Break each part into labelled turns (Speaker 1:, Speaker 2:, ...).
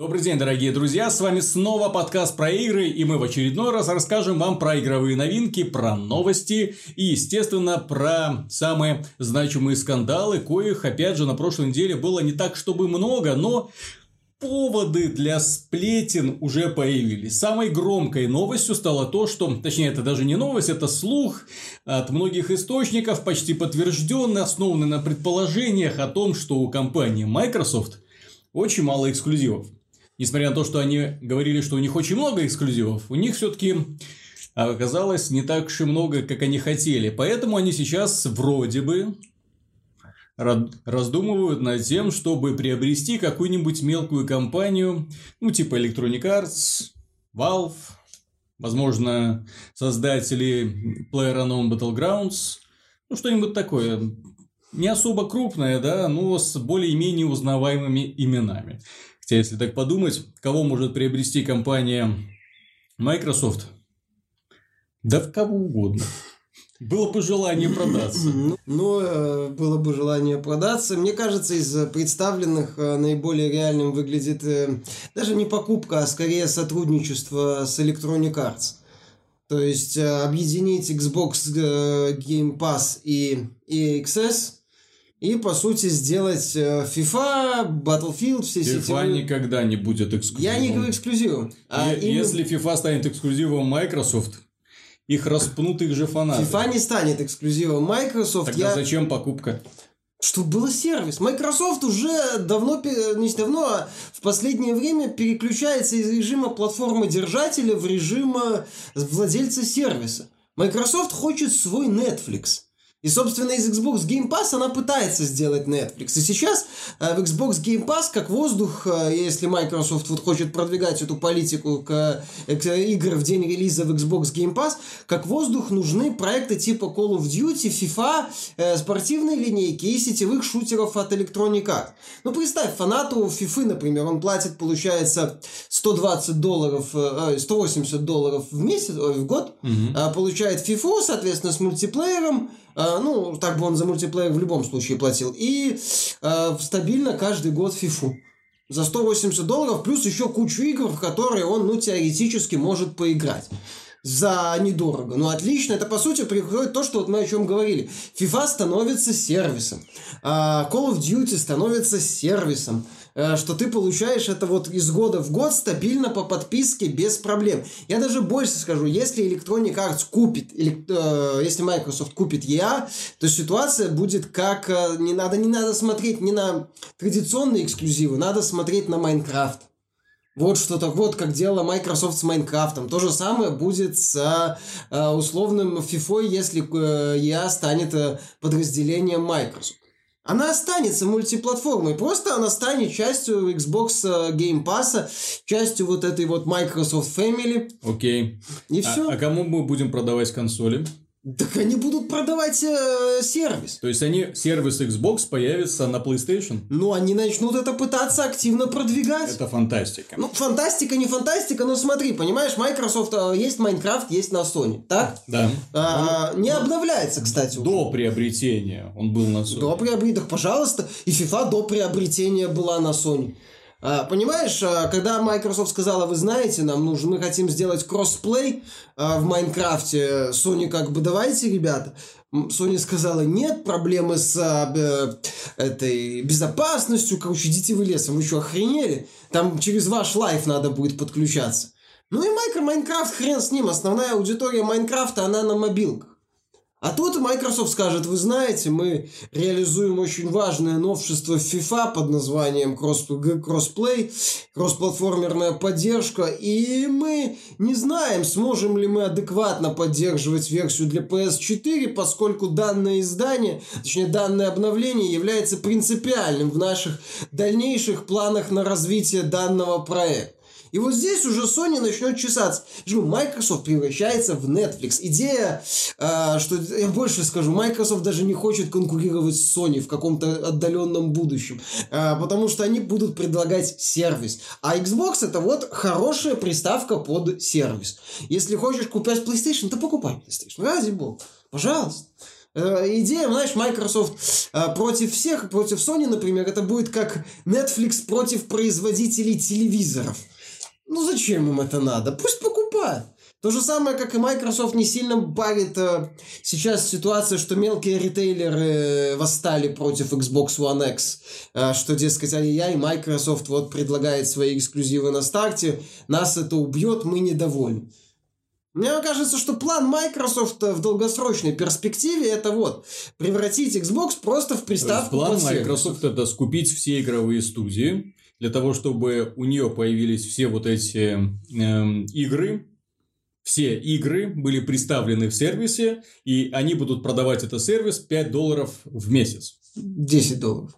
Speaker 1: Добрый день, дорогие друзья, с вами снова подкаст про игры, и мы в очередной раз расскажем вам про игровые новинки, про новости и, естественно, про самые значимые скандалы, коих, опять же, на прошлой неделе было не так, чтобы много, но поводы для сплетен уже появились. Самой громкой новостью стало то, что, точнее, это даже не новость, это слух от многих источников, почти подтвержденный, основанный на предположениях о том, что у компании Microsoft очень мало эксклюзивов несмотря на то, что они говорили, что у них очень много эксклюзивов, у них все-таки оказалось не так уж и много, как они хотели. Поэтому они сейчас вроде бы раздумывают над тем, чтобы приобрести какую-нибудь мелкую компанию, ну, типа Electronic Arts, Valve, возможно, создатели PlayerUnknown Battlegrounds, ну, что-нибудь такое. Не особо крупное, да, но с более-менее узнаваемыми именами. Хотя, если так подумать, кого может приобрести компания Microsoft? Да в кого угодно. Было бы желание продаться.
Speaker 2: Ну, ну, э, было бы желание продаться. Мне кажется, из представленных э, наиболее реальным выглядит э, даже не покупка, а скорее сотрудничество с Electronic Arts. То есть объединить Xbox Game Pass и EXS и, по сути, сделать э, FIFA, Battlefield, все
Speaker 1: FIFA сетевые... никогда не будет эксклюзивом.
Speaker 2: Я не говорю эксклюзивом.
Speaker 1: А именно... Если FIFA станет эксклюзивом Microsoft, их распнут их же фанаты.
Speaker 2: FIFA не станет эксклюзивом Microsoft.
Speaker 1: Тогда я... зачем покупка?
Speaker 2: Чтобы был сервис. Microsoft уже давно, не давно, а в последнее время переключается из режима платформы держателя в режим владельца сервиса. Microsoft хочет свой Netflix – и, собственно, из Xbox Game Pass она пытается сделать Netflix. И сейчас э, в Xbox Game Pass, как воздух, э, если Microsoft вот хочет продвигать эту политику к, э, к игр в день релиза в Xbox Game Pass, как воздух нужны проекты типа Call of Duty, FIFA, э, спортивной линейки и сетевых шутеров от Electronic Arts. Ну, представь, фанату FIFA, например, он платит, получается, 120 долларов, э, 180 долларов в месяц, в год, угу. э, получает FIFA, соответственно, с мультиплеером, ну, так бы он за мультиплеер в любом случае платил. И э, стабильно каждый год фифу. За 180 долларов, плюс еще кучу игр, в которые он, ну, теоретически может поиграть за недорого. Ну, отлично. Это, по сути, приходит то, что вот мы о чем говорили. FIFA становится сервисом. А Call of Duty становится сервисом. Э, что ты получаешь это вот из года в год стабильно по подписке без проблем. Я даже больше скажу, если Electronic Arts купит, или, э, если Microsoft купит EA, то ситуация будет как... Э, не, надо, не надо смотреть не на традиционные эксклюзивы, надо смотреть на Майнкрафт. Вот что-то, вот как делала Microsoft с Майнкрафтом. То же самое будет с э, условным FIFA, если э, EA станет э, подразделением Microsoft она останется мультиплатформой. Просто она станет частью Xbox э, Game Pass, частью вот этой вот Microsoft Family.
Speaker 1: Окей.
Speaker 2: И все.
Speaker 1: А, а кому мы будем продавать консоли?
Speaker 2: Так они будут продавать э, сервис.
Speaker 1: То есть они сервис Xbox появится на PlayStation?
Speaker 2: Ну, они начнут это пытаться активно продвигать.
Speaker 1: Это фантастика.
Speaker 2: Ну, фантастика не фантастика, но смотри, понимаешь, Microsoft э, есть Minecraft, есть на Sony, так?
Speaker 1: Да.
Speaker 2: А, он, не он, обновляется, кстати.
Speaker 1: До уже. приобретения он был на Sony.
Speaker 2: До приобретения, пожалуйста. И FIFA до приобретения была на Sony. А, понимаешь, а, когда Microsoft сказала, вы знаете, нам нужно, мы хотим сделать кроссплей а, в Майнкрафте, Sony как бы давайте, ребята. Sony сказала, нет проблемы с этой безопасностью, короче, идите вы лесом, вы что, охренели? Там через ваш Live надо будет подключаться. Ну и Майкро Майнкрафт, хрен с ним, основная аудитория Майнкрафта, она на мобилках. А тут Microsoft скажет, вы знаете, мы реализуем очень важное новшество в FIFA под названием кроссплей, кроссплатформерная поддержка, и мы не знаем, сможем ли мы адекватно поддерживать версию для PS4, поскольку данное издание, точнее данное обновление является принципиальным в наших дальнейших планах на развитие данного проекта. И вот здесь уже Sony начнет чесаться. Microsoft превращается в Netflix. Идея, э, что я больше скажу, Microsoft даже не хочет конкурировать с Sony в каком-то отдаленном будущем, э, потому что они будут предлагать сервис. А Xbox это вот хорошая приставка под сервис. Если хочешь купить PlayStation, то покупай PlayStation. Ради бога. Пожалуйста. Э, идея, знаешь, Microsoft э, против всех, против Sony, например, это будет как Netflix против производителей телевизоров. Ну зачем им это надо? Пусть покупают. То же самое, как и Microsoft не сильно барит э, сейчас ситуация, что мелкие ритейлеры э, восстали против Xbox One X, э, что, дескать, ай-яй, Microsoft вот предлагает свои эксклюзивы на старте, нас это убьет, мы недовольны. Мне кажется, что план Microsoft в долгосрочной перспективе это вот превратить Xbox просто в приставку.
Speaker 1: План Microsoft это скупить все игровые студии для того, чтобы у нее появились все вот эти э, игры, все игры были представлены в сервисе, и они будут продавать этот сервис 5 долларов в месяц.
Speaker 2: 10 долларов.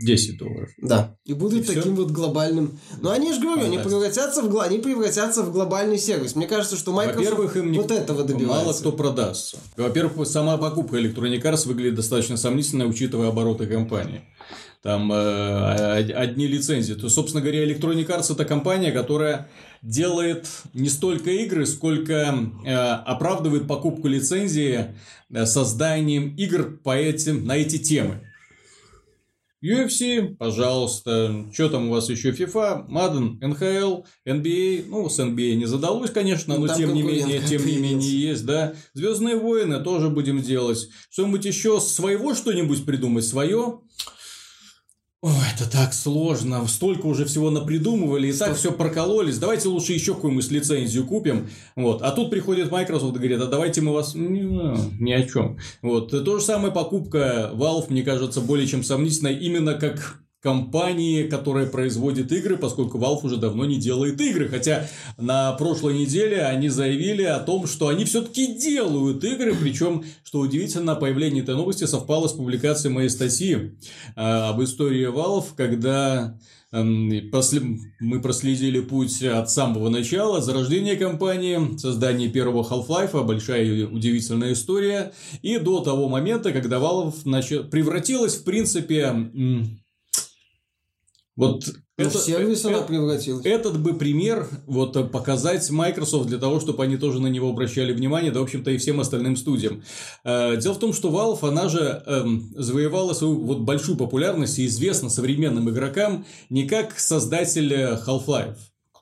Speaker 1: 10 долларов.
Speaker 2: Да. И будут и таким все? вот глобальным. Но они же говорю, они превратятся, в, они превратятся в глобальный сервис. Мне кажется, что Microsoft
Speaker 1: Во-первых, им вот этого добивается. Мало кто продастся. Во-первых, сама покупка Electronic Arts выглядит достаточно сомнительно, учитывая обороты компании там э, одни лицензии. То, собственно говоря, Electronic Arts это компания, которая делает не столько игры, сколько э, оправдывает покупку лицензии э, созданием игр по этим, на эти темы. UFC, пожалуйста. Что там у вас еще? FIFA, Madden, NHL, NBA. Ну, с NBA не задалось, конечно, но ну, тем не менее, тем не менее есть, да. Звездные войны тоже будем делать. Что-нибудь еще своего что-нибудь придумать свое? Ой, это так сложно. Столько уже всего напридумывали, и так все прокололись. Давайте лучше еще какую-нибудь лицензию купим. Вот. А тут приходит Microsoft и говорит, а давайте мы вас... ни ни о чем. Вот. То же самое покупка Valve, мне кажется, более чем сомнительной именно как компании, которая производит игры, поскольку Valve уже давно не делает игры. Хотя на прошлой неделе они заявили о том, что они все-таки делают игры. Причем, что удивительно, появление этой новости совпало с публикацией моей статьи э, об истории Valve, когда эм, мы проследили путь от самого начала, зарождения компании, создание первого Half-Life, большая и удивительная история, и до того момента, когда Valve превратилась, в принципе, вот
Speaker 2: это, сервис она превратилась.
Speaker 1: Этот бы пример вот показать Microsoft для того, чтобы они тоже на него обращали внимание, да, в общем-то, и всем остальным студиям. Э, дело в том, что Valve, она же э, завоевала свою вот большую популярность и известна современным игрокам не как создатель Half-Life.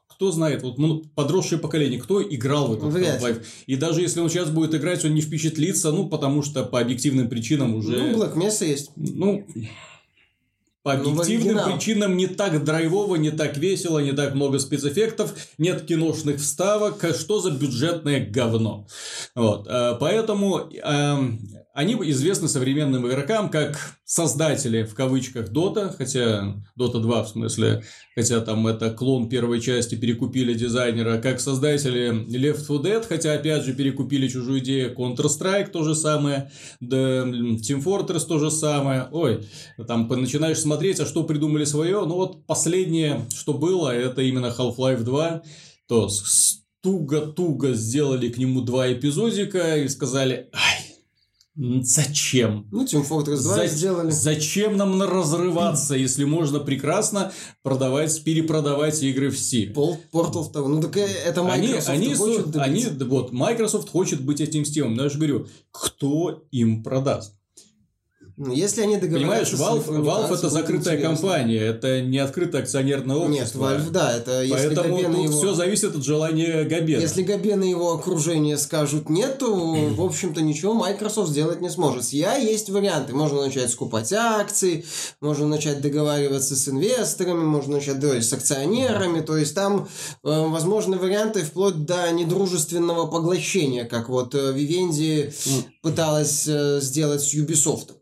Speaker 1: Кто знает, вот ну, подросшее поколение, кто играл в этот Half-Life. И даже если он сейчас будет играть, он не впечатлится, ну, потому что по объективным причинам уже...
Speaker 2: Ну, Black Mesa есть.
Speaker 1: Ну, по ну, объективным ну, причинам не так драйвово, не так весело, не так много спецэффектов, нет киношных вставок. Что за бюджетное говно? Вот. Э, поэтому эм, они известны современным игрокам как создатели, в кавычках, Дота, хотя Дота 2 в смысле, хотя там это клон первой части, перекупили дизайнера, как создатели Left 4 Dead, хотя опять же перекупили чужую идею, Counter-Strike то же самое, Team Fortress то же самое, ой, там начинаешь смотреть, а что придумали свое, ну вот последнее, что было, это именно Half-Life 2, то туго-туго сделали к нему два эпизодика и сказали, ай, Зачем?
Speaker 2: Ну, Team Fortress 2 За... сделали.
Speaker 1: Зачем нам разрываться, если можно прекрасно продавать, перепродавать игры в Steam?
Speaker 2: Пол, Portal 2. Ну, так э, это Microsoft
Speaker 1: они, они, хочет они, вот, Microsoft хочет быть этим Steam. Но я же говорю, кто им продаст?
Speaker 2: Ну, если они
Speaker 1: договорятся... Понимаешь, Valve, Valve это закрытая интересно. компания, это не открытое акционерное общество.
Speaker 2: Нет, Valve, да, это
Speaker 1: если Поэтому его... все зависит от желания Габена.
Speaker 2: Если Габен и его окружение скажут нет, то, в общем-то, ничего Microsoft сделать не сможет. С я есть варианты. Можно начать скупать акции, можно начать договариваться с инвесторами, можно начать договориться с акционерами. То есть там э, возможны варианты вплоть до недружественного поглощения, как вот э, Vivendi пыталась э, сделать с Ubisoft.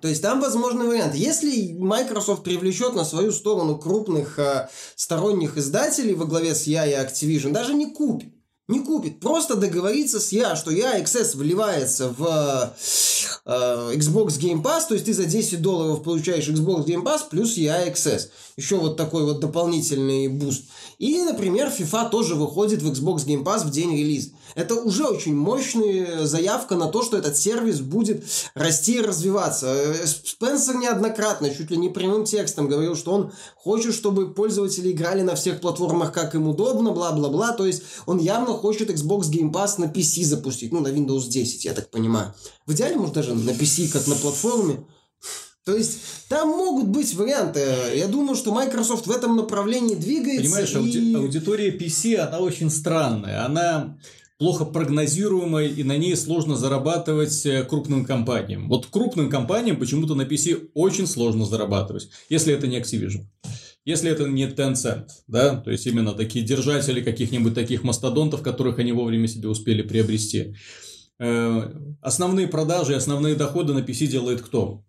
Speaker 2: То есть там возможный вариант. Если Microsoft привлечет на свою сторону крупных э, сторонних издателей во главе с я и Activision, даже не купит. Не купит. Просто договориться с я, что я XS вливается в э, Xbox Game Pass, то есть ты за 10 долларов получаешь Xbox Game Pass плюс EA Access. Еще вот такой вот дополнительный буст. Или, например, FIFA тоже выходит в Xbox Game Pass в день релиза. Это уже очень мощная заявка на то, что этот сервис будет расти и развиваться. Э, Спенсер неоднократно, чуть ли не прямым текстом говорил, что он хочет, чтобы пользователи играли на всех платформах, как им удобно, бла-бла-бла. То есть он явно хочет Xbox Game Pass на PC запустить, ну, на Windows 10, я так понимаю. В идеале, может, даже на PC, как на платформе. То есть там могут быть варианты. Я думаю, что Microsoft в этом направлении двигается.
Speaker 1: Понимаешь,
Speaker 2: и...
Speaker 1: ауди- аудитория PC, она очень странная. Она плохо прогнозируемая, и на ней сложно зарабатывать э, крупным компаниям. Вот крупным компаниям почему-то на PC очень сложно зарабатывать, если это не Activision. Если это не Tencent, да, то есть именно такие держатели каких-нибудь таких мастодонтов, которых они вовремя себе успели приобрести. Э, основные продажи и основные доходы на PC делает кто?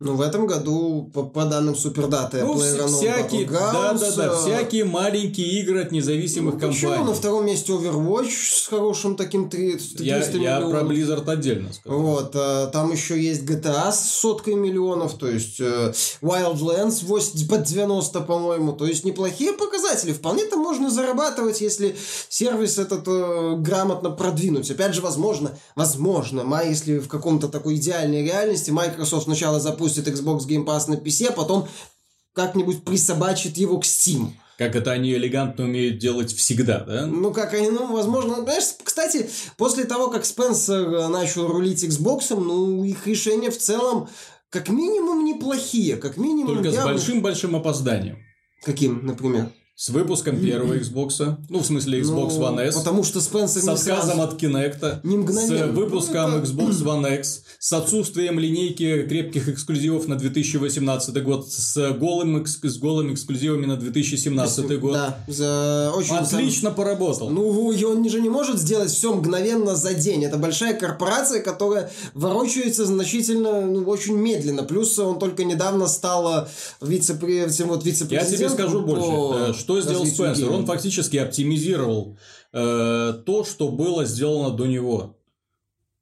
Speaker 2: Ну, в этом году, по, по данным Супердаты,
Speaker 1: ну, всякие, да, да, да, всякие маленькие игры от независимых ну, компаний. Почему
Speaker 2: на втором месте Overwatch с хорошим таким 300
Speaker 1: я, я про Blizzard отдельно скажу.
Speaker 2: Вот, а, там еще есть GTA с соткой миллионов, то есть э, Wildlands 80, под 90, по-моему, то есть неплохие показатели. Вполне-то можно зарабатывать, если сервис этот э, грамотно продвинуть. Опять же, возможно, возможно, если в каком-то такой идеальной реальности Microsoft сначала запустит запустит Xbox Game Pass на PC, а потом как-нибудь присобачит его к Steam.
Speaker 1: Как это они элегантно умеют делать всегда, да?
Speaker 2: Ну, как они, ну, возможно, понимаешь, кстати, после того, как Спенсер э, начал рулить Xbox, ну, их решения в целом как минимум неплохие, как минимум...
Speaker 1: Только явно... с большим-большим опозданием.
Speaker 2: Каким, например?
Speaker 1: С выпуском первого Xbox, ну, в смысле Xbox ну, One S.
Speaker 2: Потому что Спенсер
Speaker 1: С отказом от Kinect.
Speaker 2: Не мгновенно.
Speaker 1: С выпуском ну, Xbox One X. С отсутствием линейки крепких эксклюзивов на 2018 год. С, голым, с голыми эксклюзивами на 2017 год.
Speaker 2: Да. За очень
Speaker 1: Отлично сам... поработал.
Speaker 2: Ну, и он же не может сделать все мгновенно за день. Это большая корпорация, которая ворочается значительно, ну, очень медленно. Плюс он только недавно стал вице-президентом. Вот вице
Speaker 1: Я тебе скажу больше что сделал Спенсер? Он фактически оптимизировал э, то, что было сделано до него.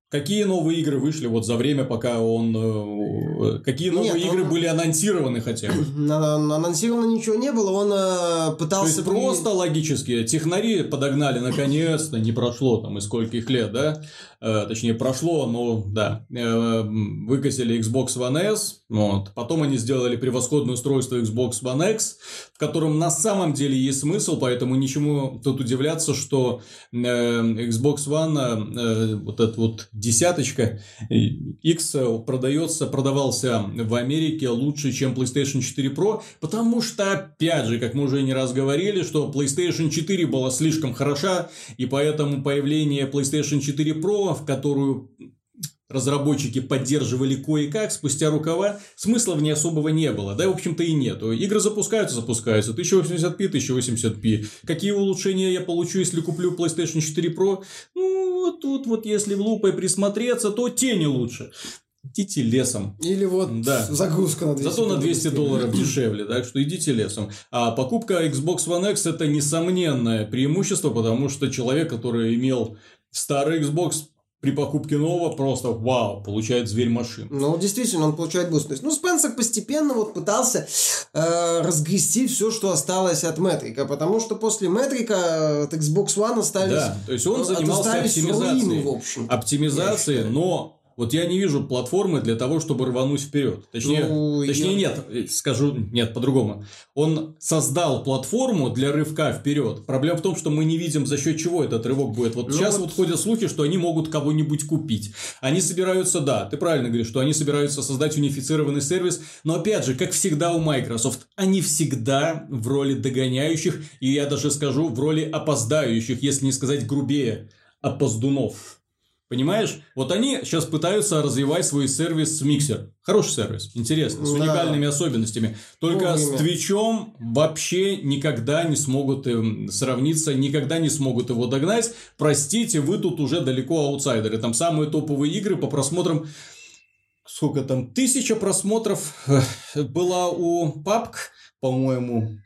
Speaker 1: Какие новые игры вышли вот за время, пока он... Э, какие новые Нет, игры он... были анонсированы хотя бы?
Speaker 2: Анонсировано ничего не было, он э, пытался...
Speaker 1: То есть, просто логически, технари подогнали наконец-то, не прошло там и скольких лет, да? Э, точнее, прошло, но да, э, выкосили Xbox One S, вот. потом они сделали превосходное устройство Xbox One X, в котором на самом деле есть смысл, поэтому ничему тут удивляться, что э, Xbox One, вот эта вот десяточка X продается, продавался в Америке лучше, чем PlayStation 4 Pro, потому что, опять же, как мы уже не раз говорили, что PlayStation 4 была слишком хороша, и поэтому появление PlayStation 4 Pro в которую разработчики поддерживали кое-как, спустя рукава, смысла в ней особого не было. Да, в общем-то, и нету. Игры запускаются, запускаются. 1080p, 1080p. Какие улучшения я получу, если куплю PlayStation 4 Pro? Ну, вот тут вот, если в лупой присмотреться, то тени лучше. Идите лесом.
Speaker 2: Или вот
Speaker 1: да.
Speaker 2: загрузка на
Speaker 1: 200 Зато на 200 долларов дешевле, так что идите лесом. А покупка Xbox One X это несомненное преимущество, потому что человек, который имел старый Xbox при покупке нового просто вау, получает зверь-машину.
Speaker 2: Ну, действительно, он получает буст. Ну, Спенсер постепенно вот пытался э, разгрести все, что осталось от Мэттрика, потому что после Мэттрика от Xbox One остались...
Speaker 1: Да, то есть он занимался оптимизацией, руины, в общем, оптимизацией, но вот я не вижу платформы для того, чтобы рвануть вперед. Точнее, ну, точнее я... нет, скажу, нет, по-другому. Он создал платформу для рывка вперед. Проблема в том, что мы не видим, за счет чего этот рывок будет. Вот ну, сейчас вот... вот ходят слухи, что они могут кого-нибудь купить. Они собираются, да, ты правильно говоришь, что они собираются создать унифицированный сервис. Но опять же, как всегда у Microsoft, они всегда в роли догоняющих, и я даже скажу, в роли опоздающих, если не сказать грубее, опоздунов. Понимаешь? Вот они сейчас пытаются развивать свой сервис миксер. Хороший сервис, интересный, с уникальными да. особенностями. Только Вовремя. с Твичом вообще никогда не смогут им сравниться, никогда не смогут его догнать. Простите, вы тут уже далеко аутсайдеры. Там самые топовые игры по просмотрам сколько там, тысяча просмотров э, была у PUBG, по-моему,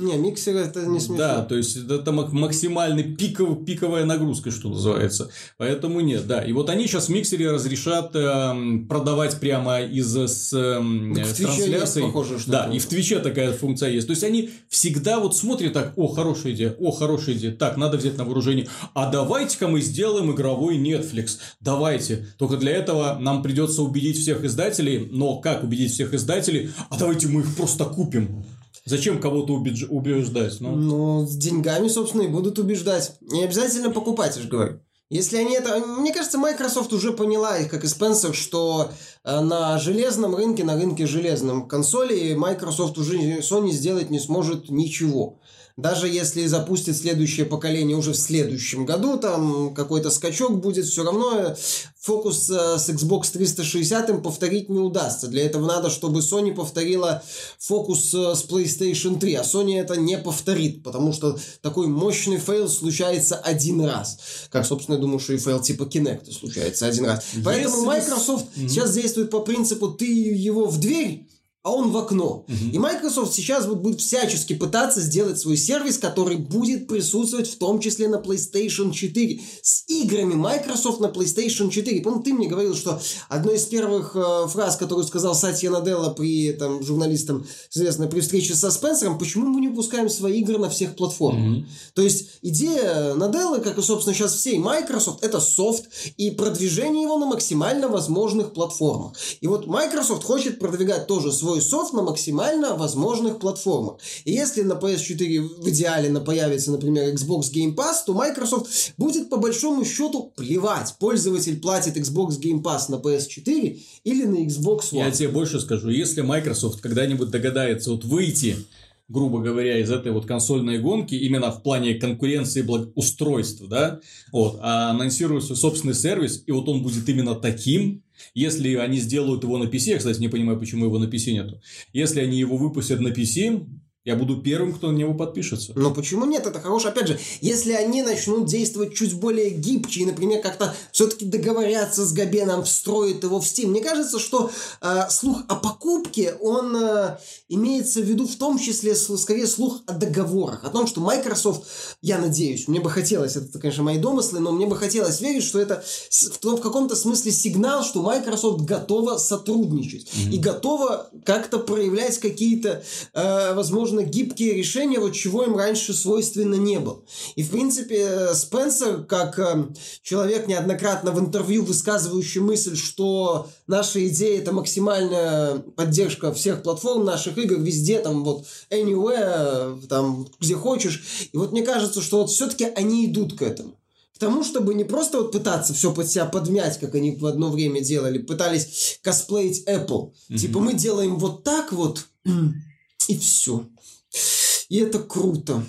Speaker 2: не, миксер это не смешно.
Speaker 1: Да, то есть это максимальный пиков, пиковая нагрузка, что называется. Поэтому нет, да. И вот они сейчас в миксере разрешат э, продавать прямо из с, э, с трансляцией.
Speaker 2: Похоже, что
Speaker 1: да, и в Твиче такая функция есть. То есть они всегда вот смотрят так, о, хорошая идея, о, хорошая идея, так, надо взять на вооружение. А давайте-ка мы сделаем игровой Netflix. Давайте. Только для этого нам придется убедить всех издателей. Но как убедить всех издателей? А давайте мы их просто купим Зачем кого-то убедж- убеждать? Ну,
Speaker 2: Ну, с деньгами, собственно, и будут убеждать. Не обязательно покупать, я же говорю. Если они это... Мне кажется, Microsoft уже поняла, как и Спенсер, что э, на железном рынке, на рынке железном консолей Microsoft уже Sony сделать не сможет ничего. Даже если запустит следующее поколение уже в следующем году, там какой-то скачок будет, все равно фокус э, с Xbox 360 им повторить не удастся. Для этого надо, чтобы Sony повторила фокус э, с PlayStation 3, а Sony это не повторит, потому что такой мощный фейл случается один раз. Как, собственно, я думаю, что и фейл типа Kinect случается один раз. Поэтому Microsoft
Speaker 1: Мгм.
Speaker 2: сейчас действует по принципу ты его в дверь, а он в окно. И Microsoft сейчас вот будет всячески пытаться сделать свой сервис, который будет присутствовать в том числе на PlayStation 4. С играми Microsoft на PlayStation 4. Помню, ты мне говорил, что одной из первых э, фраз, которую сказал Сатья Наделла при там, журналистам, известно, при встрече со Спенсером, почему мы не выпускаем свои игры на всех платформах.
Speaker 1: Мгм.
Speaker 2: То есть идея Наделлы, как и, собственно, сейчас всей Microsoft, это софт и продвижение его на максимально возможных платформах. И вот Microsoft хочет продвигать тоже свой софт на максимально возможных платформах. И если на PS4 в идеале на появится, например, Xbox Game Pass, то Microsoft будет по большому счету плевать. Пользователь платит Xbox Game Pass на PS4 или на Xbox One.
Speaker 1: Я тебе больше скажу, если Microsoft когда-нибудь догадается вот выйти, грубо говоря, из этой вот консольной гонки, именно в плане конкуренции благоустройства, да, вот, а анонсирует свой собственный сервис, и вот он будет именно таким, если они сделают его на PC, я, кстати, не понимаю, почему его на PC нету, если они его выпустят на PC, я буду первым, кто на него подпишется.
Speaker 2: Но почему нет? Это хорошо. Опять же, если они начнут действовать чуть более гибче и, например, как-то все-таки договорятся с Габеном, встроят его в Steam. Мне кажется, что э, слух о покупке, он э, имеется в виду в том числе, скорее, слух о договорах. О том, что Microsoft, я надеюсь, мне бы хотелось, это, конечно, мои домыслы, но мне бы хотелось верить, что это в, в каком-то смысле сигнал, что Microsoft готова сотрудничать и готова как-то проявлять какие-то, э, возможно, гибкие решения, вот чего им раньше свойственно не было. И, в принципе, э, Спенсер, как э, человек неоднократно в интервью высказывающий мысль, что наша идея это максимальная поддержка всех платформ, наших игр везде, там вот anywhere, э, там где хочешь. И вот мне кажется, что вот все-таки они идут к этому. К тому, чтобы не просто вот пытаться все под себя подмять, как они в одно время делали, пытались косплеить Apple. Типа мы делаем вот так вот, и все. И это круто.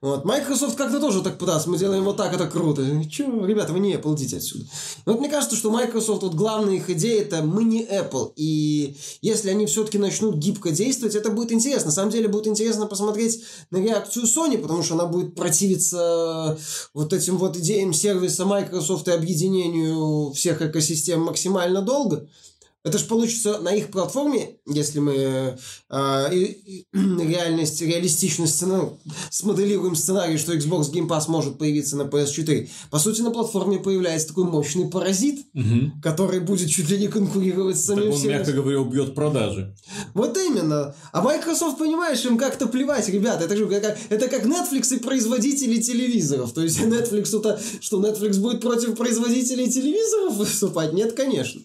Speaker 2: Вот. Microsoft как-то тоже так пытался. Мы делаем вот так, это круто. Че, ребята, вы не Apple, идите отсюда. Вот мне кажется, что Microsoft, вот главная их идея, это мы не Apple. И если они все-таки начнут гибко действовать, это будет интересно. На самом деле будет интересно посмотреть на реакцию Sony, потому что она будет противиться вот этим вот идеям сервиса Microsoft и объединению всех экосистем максимально долго. Это же получится на их платформе, если мы э, и реальность, реалистичный сценарий, смоделируем сценарий, что Xbox Game Pass может появиться на PS4. По сути, на платформе появляется такой мощный паразит,
Speaker 1: Мгм.
Speaker 2: который будет чуть ли не конкурировать с
Speaker 1: Так
Speaker 2: самим
Speaker 1: он,
Speaker 2: сервисом.
Speaker 1: мягко говоря, убьет продажи.
Speaker 2: Вот именно. А Microsoft, понимаешь, им как-то плевать, ребята. Это же как, это как Netflix и производители телевизоров. То есть Netflix-то, что Netflix будет против производителей телевизоров выступать? Нет, конечно.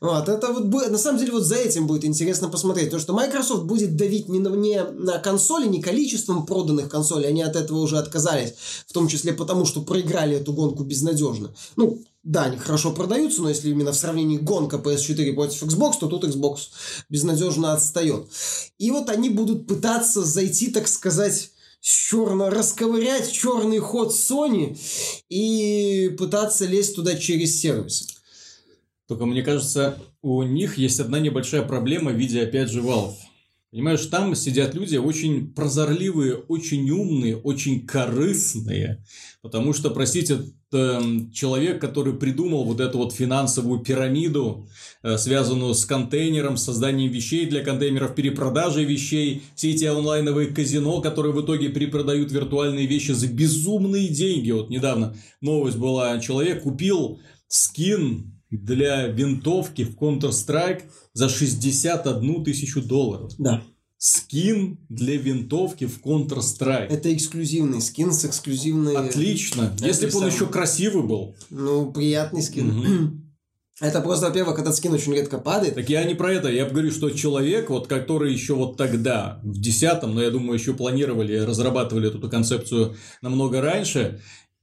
Speaker 2: Вот, это вот будет, на самом деле вот за этим будет интересно посмотреть, потому что Microsoft будет давить не на, не на консоли, не количеством проданных консолей, они от этого уже отказались, в том числе потому, что проиграли эту гонку безнадежно. Ну, да, они хорошо продаются, но если именно в сравнении гонка PS4 против Xbox, то тут Xbox безнадежно отстает. И вот они будут пытаться зайти, так сказать, черно расковырять черный ход Sony и пытаться лезть туда через сервисы.
Speaker 1: Только мне кажется, у них есть одна небольшая проблема в виде, опять же, Valve. Понимаешь, там сидят люди очень прозорливые, очень умные, очень корыстные. Потому что, простите, это человек, который придумал вот эту вот финансовую пирамиду, э, связанную с контейнером, с созданием вещей для контейнеров, перепродажей вещей, все эти онлайновые казино, которые в итоге перепродают виртуальные вещи за безумные деньги. Вот недавно новость была, человек купил скин для винтовки в Counter-Strike за 61 тысячу долларов.
Speaker 2: Да.
Speaker 1: Скин для винтовки в Counter-Strike.
Speaker 2: Это эксклюзивный скин с эксклюзивной...
Speaker 1: Отлично.
Speaker 2: Это
Speaker 1: Если бы он
Speaker 2: самое.
Speaker 1: еще красивый был.
Speaker 2: Ну, приятный скин. Это просто, во-первых, этот скин очень редко падает.
Speaker 1: Так я не про это, я говорю, что человек, вот, который еще вот тогда, в десятом, но я думаю, еще планировали, разрабатывали эту концепцию намного раньше,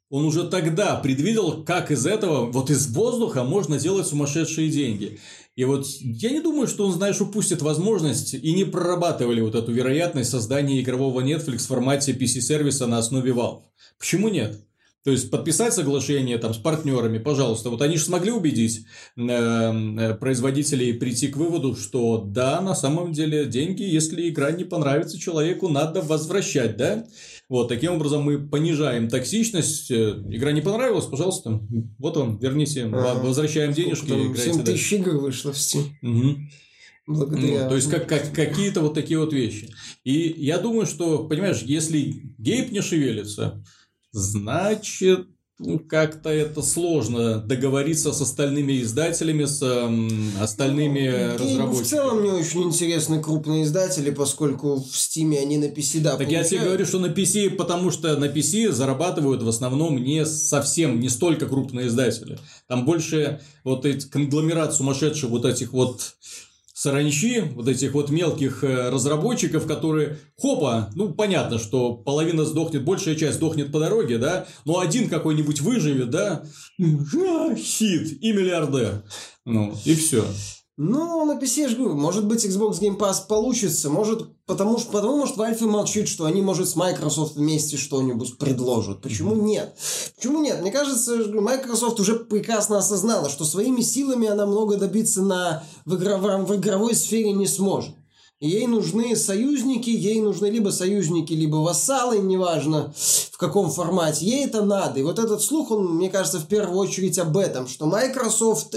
Speaker 1: он уже тогда предвидел, как из этого, вот из воздуха можно делать сумасшедшие деньги. И вот я не думаю, что он, знаешь, упустит возможность и не прорабатывали вот эту вероятность создания игрового Netflix в формате PC-сервиса на основе Valve. Почему нет? То есть подписать соглашение там с партнерами, пожалуйста. Вот они же смогли убедить э, э, производителей прийти к выводу, что да, на самом деле деньги, если игра не понравится человеку, надо возвращать, да? Вот, таким образом мы понижаем токсичность. Э, игра не понравилась, пожалуйста, вот вам, верните, ага. возвращаем денежки. Там
Speaker 2: 7 тысяч игр вышло в Steam. Угу.
Speaker 1: Благодаря... Ну, то есть, как, как, какие-то вот такие вот вещи. И я думаю, что, понимаешь, если гейп не шевелится, значит, как-то это сложно договориться с остальными издателями, с эм, остальными ну, разработчиками.
Speaker 2: В целом мне очень интересны крупные издатели, поскольку в Стиме они на PC, да,
Speaker 1: Так получают. я тебе говорю, что на PC, потому что на PC зарабатывают в основном не совсем, не столько крупные издатели. Там больше вот эти конгломерат сумасшедших вот этих вот саранчи, вот этих вот мелких э, разработчиков, которые, хопа, ну, понятно, что половина сдохнет, большая часть сдохнет по дороге, да, но один какой-нибудь выживет, да, хит и миллиардер. Ну, и все.
Speaker 2: Ну, на PC, я же говорю, может быть, Xbox Game Pass получится, может, потому что, потому может, Valve молчит, что они, может, с Microsoft вместе что-нибудь предложат. Почему нет? Почему нет? Мне кажется, Microsoft уже прекрасно осознала, что своими силами она много добиться на, в, игро, в игровой сфере не сможет. Ей нужны союзники, ей нужны либо союзники, либо вассалы, неважно в каком формате. Ей это надо. И вот этот слух, он, мне кажется, в первую очередь об этом, что Microsoft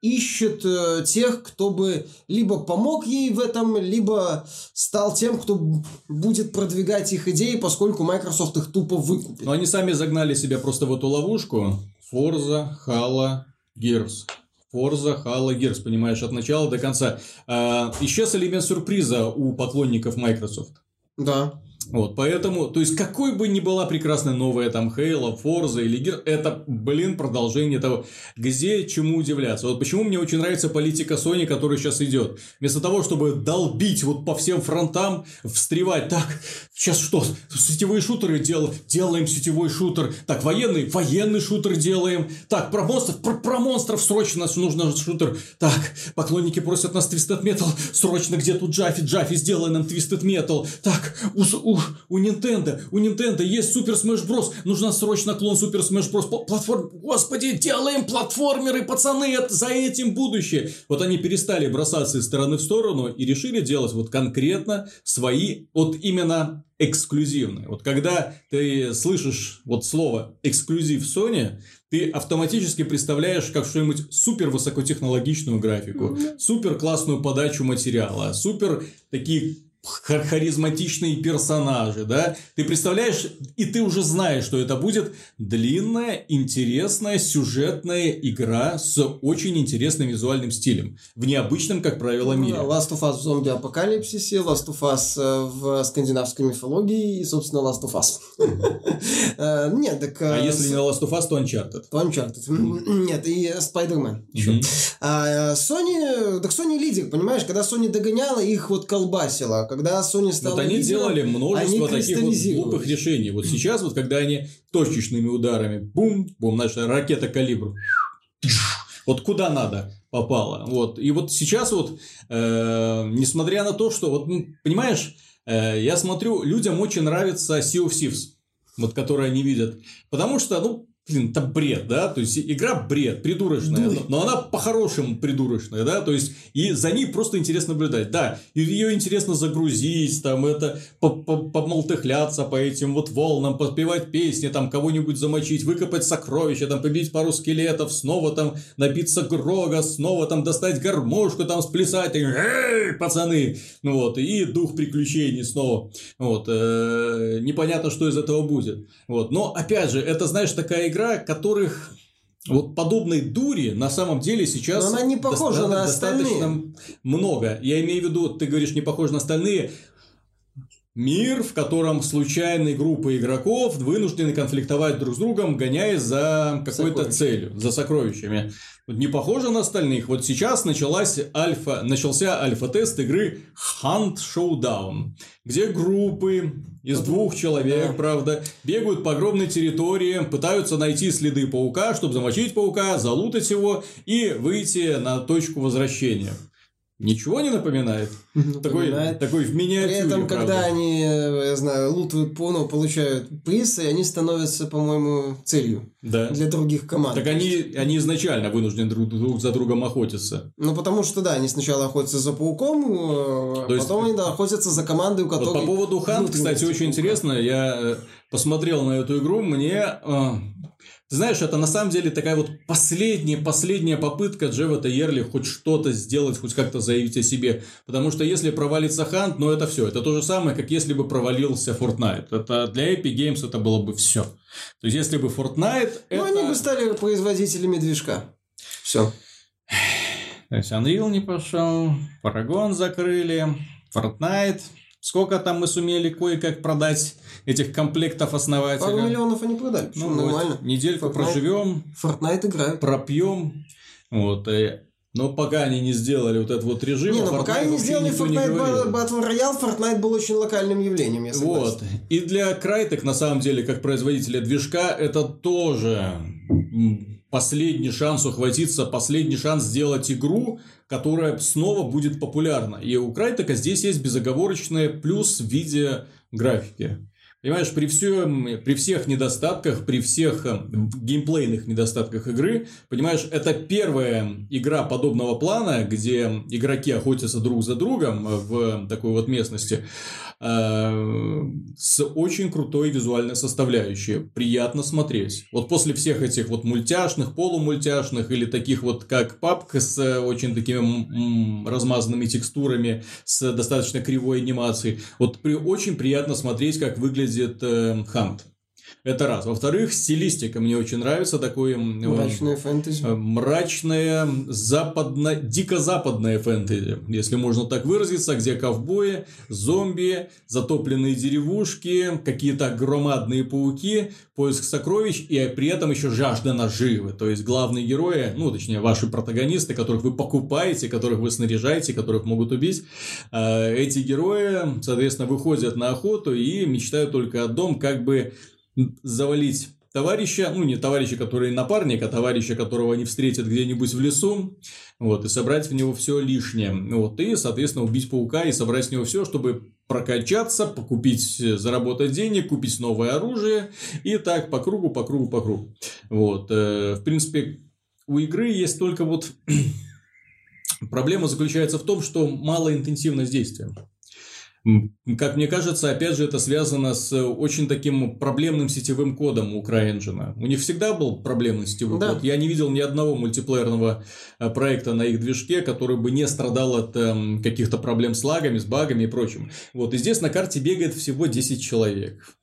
Speaker 2: ищет э, тех, кто бы либо помог ей в этом, либо стал тем, кто будет продвигать их идеи, поскольку Microsoft их тупо выкупит.
Speaker 1: Но они сами загнали себя просто в эту ловушку. Forza, Halo, Gears. Forza, Halo, Gears, понимаешь, от начала до конца. А, исчез элемент сюрприза у поклонников Microsoft.
Speaker 2: Да.
Speaker 1: Вот, поэтому, то есть, какой бы ни была прекрасная новая там Halo, Forza или Gear, это, блин, продолжение того, где чему удивляться. Вот почему мне очень нравится политика Sony, которая сейчас идет. Вместо того, чтобы долбить вот по всем фронтам, встревать, так, сейчас что, сетевые шутеры дел, делаем сетевой шутер, так, военный, военный шутер делаем, так, про монстров, про, про монстров срочно нужно шутер, так, поклонники просят нас Twisted Metal, срочно где тут Джаффи, Джаффи, сделай нам Twisted Metal, так, у, у у, у Nintendo, у Nintendo есть Super Smash Bros. Нужна срочно клон Super Smash Bros. Платформ... Господи, делаем платформеры, пацаны, это, за этим будущее. Вот они перестали бросаться из стороны в сторону и решили делать вот конкретно свои, вот именно эксклюзивные. Вот когда ты слышишь вот слово эксклюзив Sony, ты автоматически представляешь как что-нибудь супер высокотехнологичную графику, супер классную подачу материала, супер такие харизматичные персонажи, да? Ты представляешь, и ты уже знаешь, что это будет длинная, интересная, сюжетная игра с очень интересным визуальным стилем. В необычном, как правило, мире.
Speaker 2: Last of Us в зомби-апокалипсисе, Last of Us э, в скандинавской мифологии и, собственно, Last of Us. Э, нет, так...
Speaker 1: А э, если не Last of Us, то Uncharted.
Speaker 2: То Uncharted. Нет, и Spider-Man еще. А, Sony... Так Sony лидер, понимаешь? Когда Sony догоняла, их вот колбасила когда Sony стала
Speaker 1: Вот они
Speaker 2: лидером,
Speaker 1: делали множество таких вот глупых решений. Вот сейчас, вот когда они точечными ударами, бум, бум, наша ракета калибр, вот куда надо попала. Вот. И вот сейчас вот, э, несмотря на то, что, вот, ну, понимаешь, э, я смотрю, людям очень нравится Sea of Thieves, вот, которые они видят. Потому что, ну, Блин, это бред, да? То есть игра бред, придурочная, но, но она по-хорошему придурочная, да? То есть и за ней просто интересно наблюдать. Да, ее интересно загрузить, там это помолтыхляться по этим вот волнам, подпевать песни, там кого-нибудь замочить, выкопать сокровища, там побить пару скелетов, снова там напиться грога, снова там достать гармошку, там сплясать, и, эй, пацаны, ну вот, и дух приключений снова, вот, э, непонятно, что из этого будет, вот, но опять же, это, знаешь, такая игра, которых вот подобной дури на самом деле сейчас
Speaker 2: Но она не похожа доста- на остальные.
Speaker 1: достаточно много. Я имею в виду, ты говоришь, не похожа на остальные. Мир, в котором случайные группы игроков вынуждены конфликтовать друг с другом, гоняясь за какой-то целью, за сокровищами. Вот не похоже на остальных. Вот сейчас началась альфа, начался альфа-тест игры Hunt Showdown, где группы из двух человек, да. правда, бегают по огромной территории, пытаются найти следы паука, чтобы замочить паука, залутать его и выйти на точку возвращения. Ничего не напоминает?
Speaker 2: Напоминает.
Speaker 1: Такой, такой в миниатюре,
Speaker 2: При этом,
Speaker 1: правда.
Speaker 2: когда они, э, я знаю, лутают пону, получают и они становятся, по-моему, целью
Speaker 1: да.
Speaker 2: для других команд.
Speaker 1: Так они, они изначально вынуждены друг, друг за другом охотиться.
Speaker 2: Ну, потому что, да, они сначала охотятся за пауком, а
Speaker 1: То есть-
Speaker 2: потом они да, охотятся за командой, у
Speaker 1: Вот
Speaker 2: которой...
Speaker 1: по поводу Хант, кстати, очень интересно. Я э, посмотрел на эту игру, мне... знаешь, это на самом деле такая вот последняя, последняя попытка Джева Ерли хоть что-то сделать, хоть как-то заявить о себе. Потому что если провалится Хант, ну это все. Это то же самое, как если бы провалился Fortnite. Это для Epic Games это было бы все. То есть, если бы Fortnite...
Speaker 2: Ну,
Speaker 1: это...
Speaker 2: они бы стали производителями движка. Все.
Speaker 1: То есть Unreal не пошел, Paragon закрыли, Fortnite. Сколько там мы сумели кое-как продать этих комплектов
Speaker 2: Пару
Speaker 1: основателя?
Speaker 2: миллионов они продали.
Speaker 1: Ну вот,
Speaker 2: Нормально.
Speaker 1: недельку
Speaker 2: Fortnite.
Speaker 1: проживем,
Speaker 2: Fortnite играют.
Speaker 1: пропьем. Вот, э, но пока они не сделали вот этот вот режим,
Speaker 2: Не,
Speaker 1: о
Speaker 2: ну пока
Speaker 1: Fortnite
Speaker 2: они не сделали
Speaker 1: никто не
Speaker 2: Fortnite
Speaker 1: говорил.
Speaker 2: Battle Royale, Fortnite был очень локальным явлением, я согласен.
Speaker 1: Вот. И для Crytek, на самом деле, как производителя движка, это тоже последний шанс ухватиться, последний шанс сделать игру, которая снова будет популярна. И у Crytek здесь есть безоговорочный плюс в виде графики. Понимаешь, при, всем, при всех недостатках, при всех э, геймплейных недостатках игры, понимаешь, это первая игра подобного плана, где игроки охотятся друг за другом в такой вот местности, э, с очень крутой визуальной составляющей. Приятно смотреть. Вот после всех этих вот мультяшных, полумультяшных или таких вот как папка с э, очень такими размазанными текстурами, с достаточно кривой анимацией. Вот при, очень приятно смотреть, как выглядит э, Хант. Это раз. Во-вторых, стилистика мне очень нравится. Такой м,
Speaker 2: Мрачная фэнтези.
Speaker 1: Э, Мрачное, западно, дико-западное фэнтези, если можно так выразиться, где ковбои, зомби, затопленные деревушки, какие-то громадные пауки, поиск сокровищ и при этом еще жажда наживы. То есть главные герои, ну точнее ваши протагонисты, которых вы покупаете, которых вы снаряжаете, которых могут убить, э, эти герои, соответственно, выходят на охоту и мечтают только о том, как бы завалить товарища, ну не товарища, который напарник, а товарища, которого они встретят где-нибудь в лесу, вот, и собрать в него все лишнее, вот, и, соответственно, убить паука и собрать с него все, чтобы прокачаться, покупить, э, заработать денег, купить новое оружие, и так по кругу, по кругу, по кругу. Вот, э, в принципе, у игры есть только вот проблема заключается в том, что мало интенсивность действия. Как мне кажется, опять же, это связано с очень таким проблемным сетевым кодом у CryEngine. У них всегда был проблемный сетевой
Speaker 2: Да.
Speaker 1: код. Я не видел ни одного мультиплеерного э, проекта на их движке, который бы не страдал от эм, каких-то проблем с лагами, с багами и прочим. Вот, и здесь на карте бегает всего 10 человек.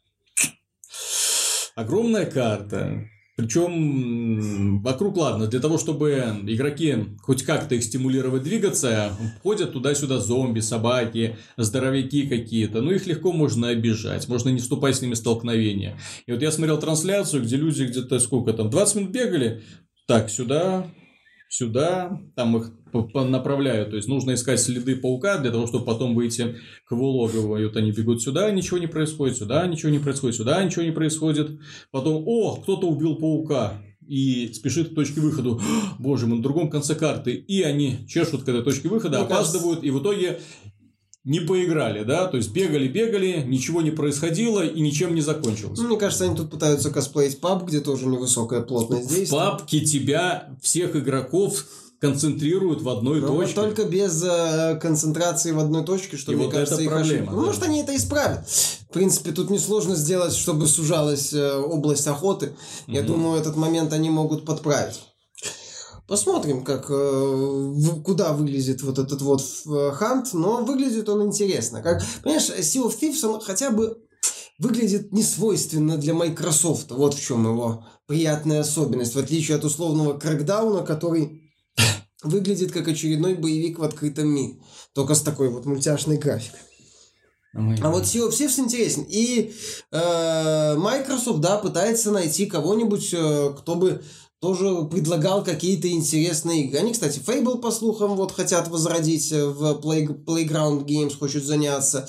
Speaker 1: Огромная карта. Причем вокруг, ладно, для того, чтобы игроки хоть как-то их стимулировать двигаться, ходят туда-сюда зомби, собаки, здоровяки какие-то. Ну, их легко можно обижать, можно не вступать с ними в столкновение. И вот я смотрел трансляцию, где люди где-то сколько там, 20 минут бегали, так, сюда, сюда, там их направляют. То есть нужно искать следы паука для того, чтобы потом выйти к его логову. И вот они бегут сюда, ничего не происходит, сюда ничего не происходит, сюда ничего не происходит. Потом, о, кто-то убил паука. И спешит к точке выхода. Боже мой, на другом конце карты. И они чешут к этой точке выхода,
Speaker 2: кажется-
Speaker 1: опаздывают. И в итоге не поиграли, да? То есть бегали-бегали, ничего не происходило и ничем не закончилось.
Speaker 2: Ну, мне кажется, они тут пытаются косплеить паб, где тоже невысокая плотность
Speaker 1: В
Speaker 2: действия.
Speaker 1: папке тебя, всех игроков, концентрируют в одной
Speaker 2: Но вот
Speaker 1: точке.
Speaker 2: только без э, концентрации в одной точке, что
Speaker 1: И
Speaker 2: мне
Speaker 1: вот
Speaker 2: кажется, их
Speaker 1: проблема,
Speaker 2: ошибка. Ну, может, они это исправят. В принципе, тут несложно сделать, чтобы сужалась э, область охоты. Я
Speaker 1: Мгм.
Speaker 2: думаю, этот момент они могут подправить. Посмотрим, как, э, куда вылезет вот этот вот э, хант, но выглядит он интересно. Как, понимаешь, Sea of Thieves, он хотя бы выглядит несвойственно для Microsoft. Вот в чем его приятная особенность, в отличие от условного Крэкдауна, который выглядит как очередной боевик в открытом мире, только с такой вот мультяшной графикой. А вот Sea of Thieves интересен. И э, Microsoft, да, пытается найти кого-нибудь, э, кто бы тоже предлагал какие-то интересные игры. Они, кстати, Fable, по слухам, вот хотят возродить э, в Play, Playground Games, хочет заняться.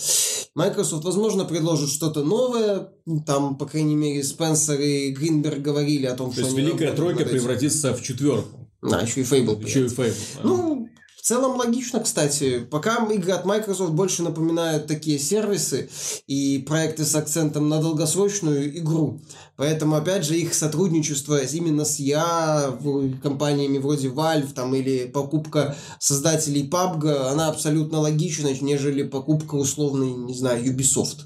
Speaker 2: Microsoft, возможно, предложит что-то новое. Там, по крайней мере, Спенсер и Гринберг говорили о том,
Speaker 1: То
Speaker 2: что...
Speaker 1: есть
Speaker 2: они
Speaker 1: Великая Тройка превратится в четверку.
Speaker 2: Да, еще и Fable.
Speaker 1: Еще и. Fable. да.
Speaker 2: Ну, в целом логично, кстати. Пока игры от Microsoft больше напоминают такие сервисы и проекты с акцентом на долгосрочную игру. Поэтому, опять же, их сотрудничество именно с я, компаниями вроде Valve там, или покупка создателей PUBG, она абсолютно логична, нежели покупка условной, не знаю, Ubisoft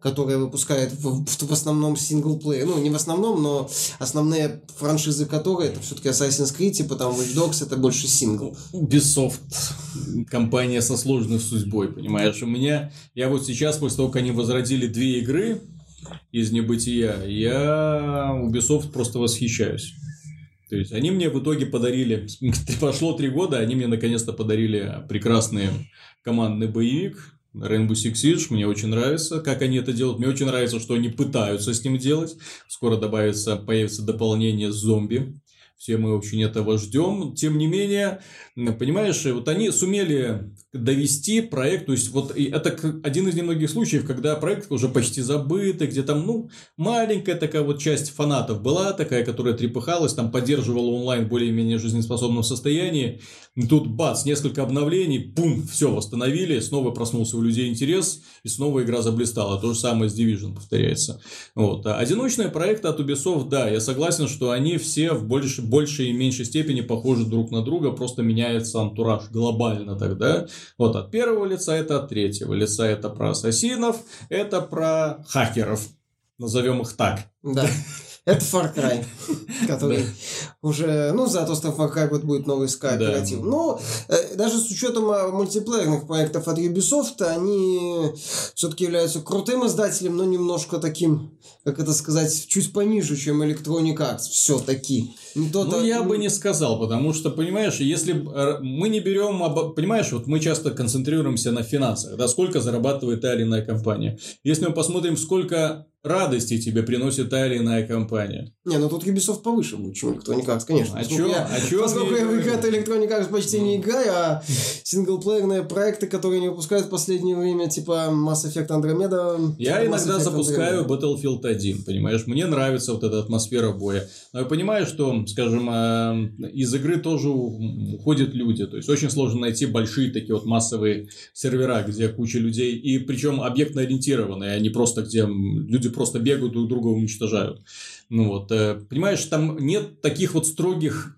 Speaker 2: которая выпускает в, в- в основном синглплеер. Ну, не в основном, но основные франшизы которой это все-таки Assassin's Creed, типа там Watch Dogs, это больше сингл.
Speaker 1: Ubisoft компания со сложной судьбой, понимаешь? У меня, я вот сейчас, после того, как они возродили две игры из небытия, я Ubisoft просто восхищаюсь. То есть они мне в итоге подарили, прошло три года, они мне наконец-то подарили прекрасный командный боевик, Rainbow Six Siege, мне очень нравится, как они это делают. Мне очень нравится, что они пытаются с ним делать. Скоро добавится, появится дополнение с зомби. Все мы очень этого ждем. Тем не менее, понимаешь, вот они сумели довести проект, то есть вот и это один из немногих случаев, когда проект уже почти забытый, где там, ну, маленькая такая вот часть фанатов была такая, которая трепыхалась, там поддерживала онлайн более-менее жизнеспособном состоянии. И тут бац, несколько обновлений, пум, все восстановили, снова проснулся у людей интерес, и снова игра заблистала. То же самое с Division повторяется. Вот. А одиночные проекты от Ubisoft, да, я согласен, что они все в больше, большей и меньшей степени похожи друг на друга, просто меняется антураж глобально тогда. Вот от первого лица это от третьего лица, это про ассасинов, это про хакеров. Назовем их так.
Speaker 2: Да. Это Far Cry, который уже, ну, зато что Far Cry вот будет новый кооператив.
Speaker 1: Да.
Speaker 2: Но э, даже с учетом э, мультиплеерных проектов от Ubisoft, они все-таки являются крутым издателем, но немножко таким, как это сказать, чуть пониже, чем Electronic Arts. Все-таки. Не то
Speaker 1: Ну, я бы не сказал, потому что, понимаешь, если э, мы не берем, понимаешь, вот мы часто концентрируемся на финансах, да, сколько зарабатывает та или иная компания. Если мы посмотрим, сколько радости тебе приносит та или иная компания.
Speaker 2: Не, ну тут Ubisoft повыше будет, чем Electronic Arts, конечно.
Speaker 1: А чё-
Speaker 2: я,
Speaker 1: а чё
Speaker 2: поскольку я в
Speaker 1: говорить?
Speaker 2: игры от Electronic Arts почти не играю, а синглплеерные проекты, которые они выпускают в последнее время, типа Mass Effect Andromeda...
Speaker 1: Я
Speaker 2: типа
Speaker 1: иногда запускаю
Speaker 2: Andromeda.
Speaker 1: Battlefield 1, понимаешь? Мне нравится вот эта атмосфера боя. Но я понимаю, что, скажем, э, из игры тоже уходят люди. То есть, очень сложно найти большие такие вот массовые сервера, где куча людей. И причем объектно ориентированные, а не просто где люди просто бегают друг друга уничтожают. Ну вот, э, понимаешь, там нет таких вот строгих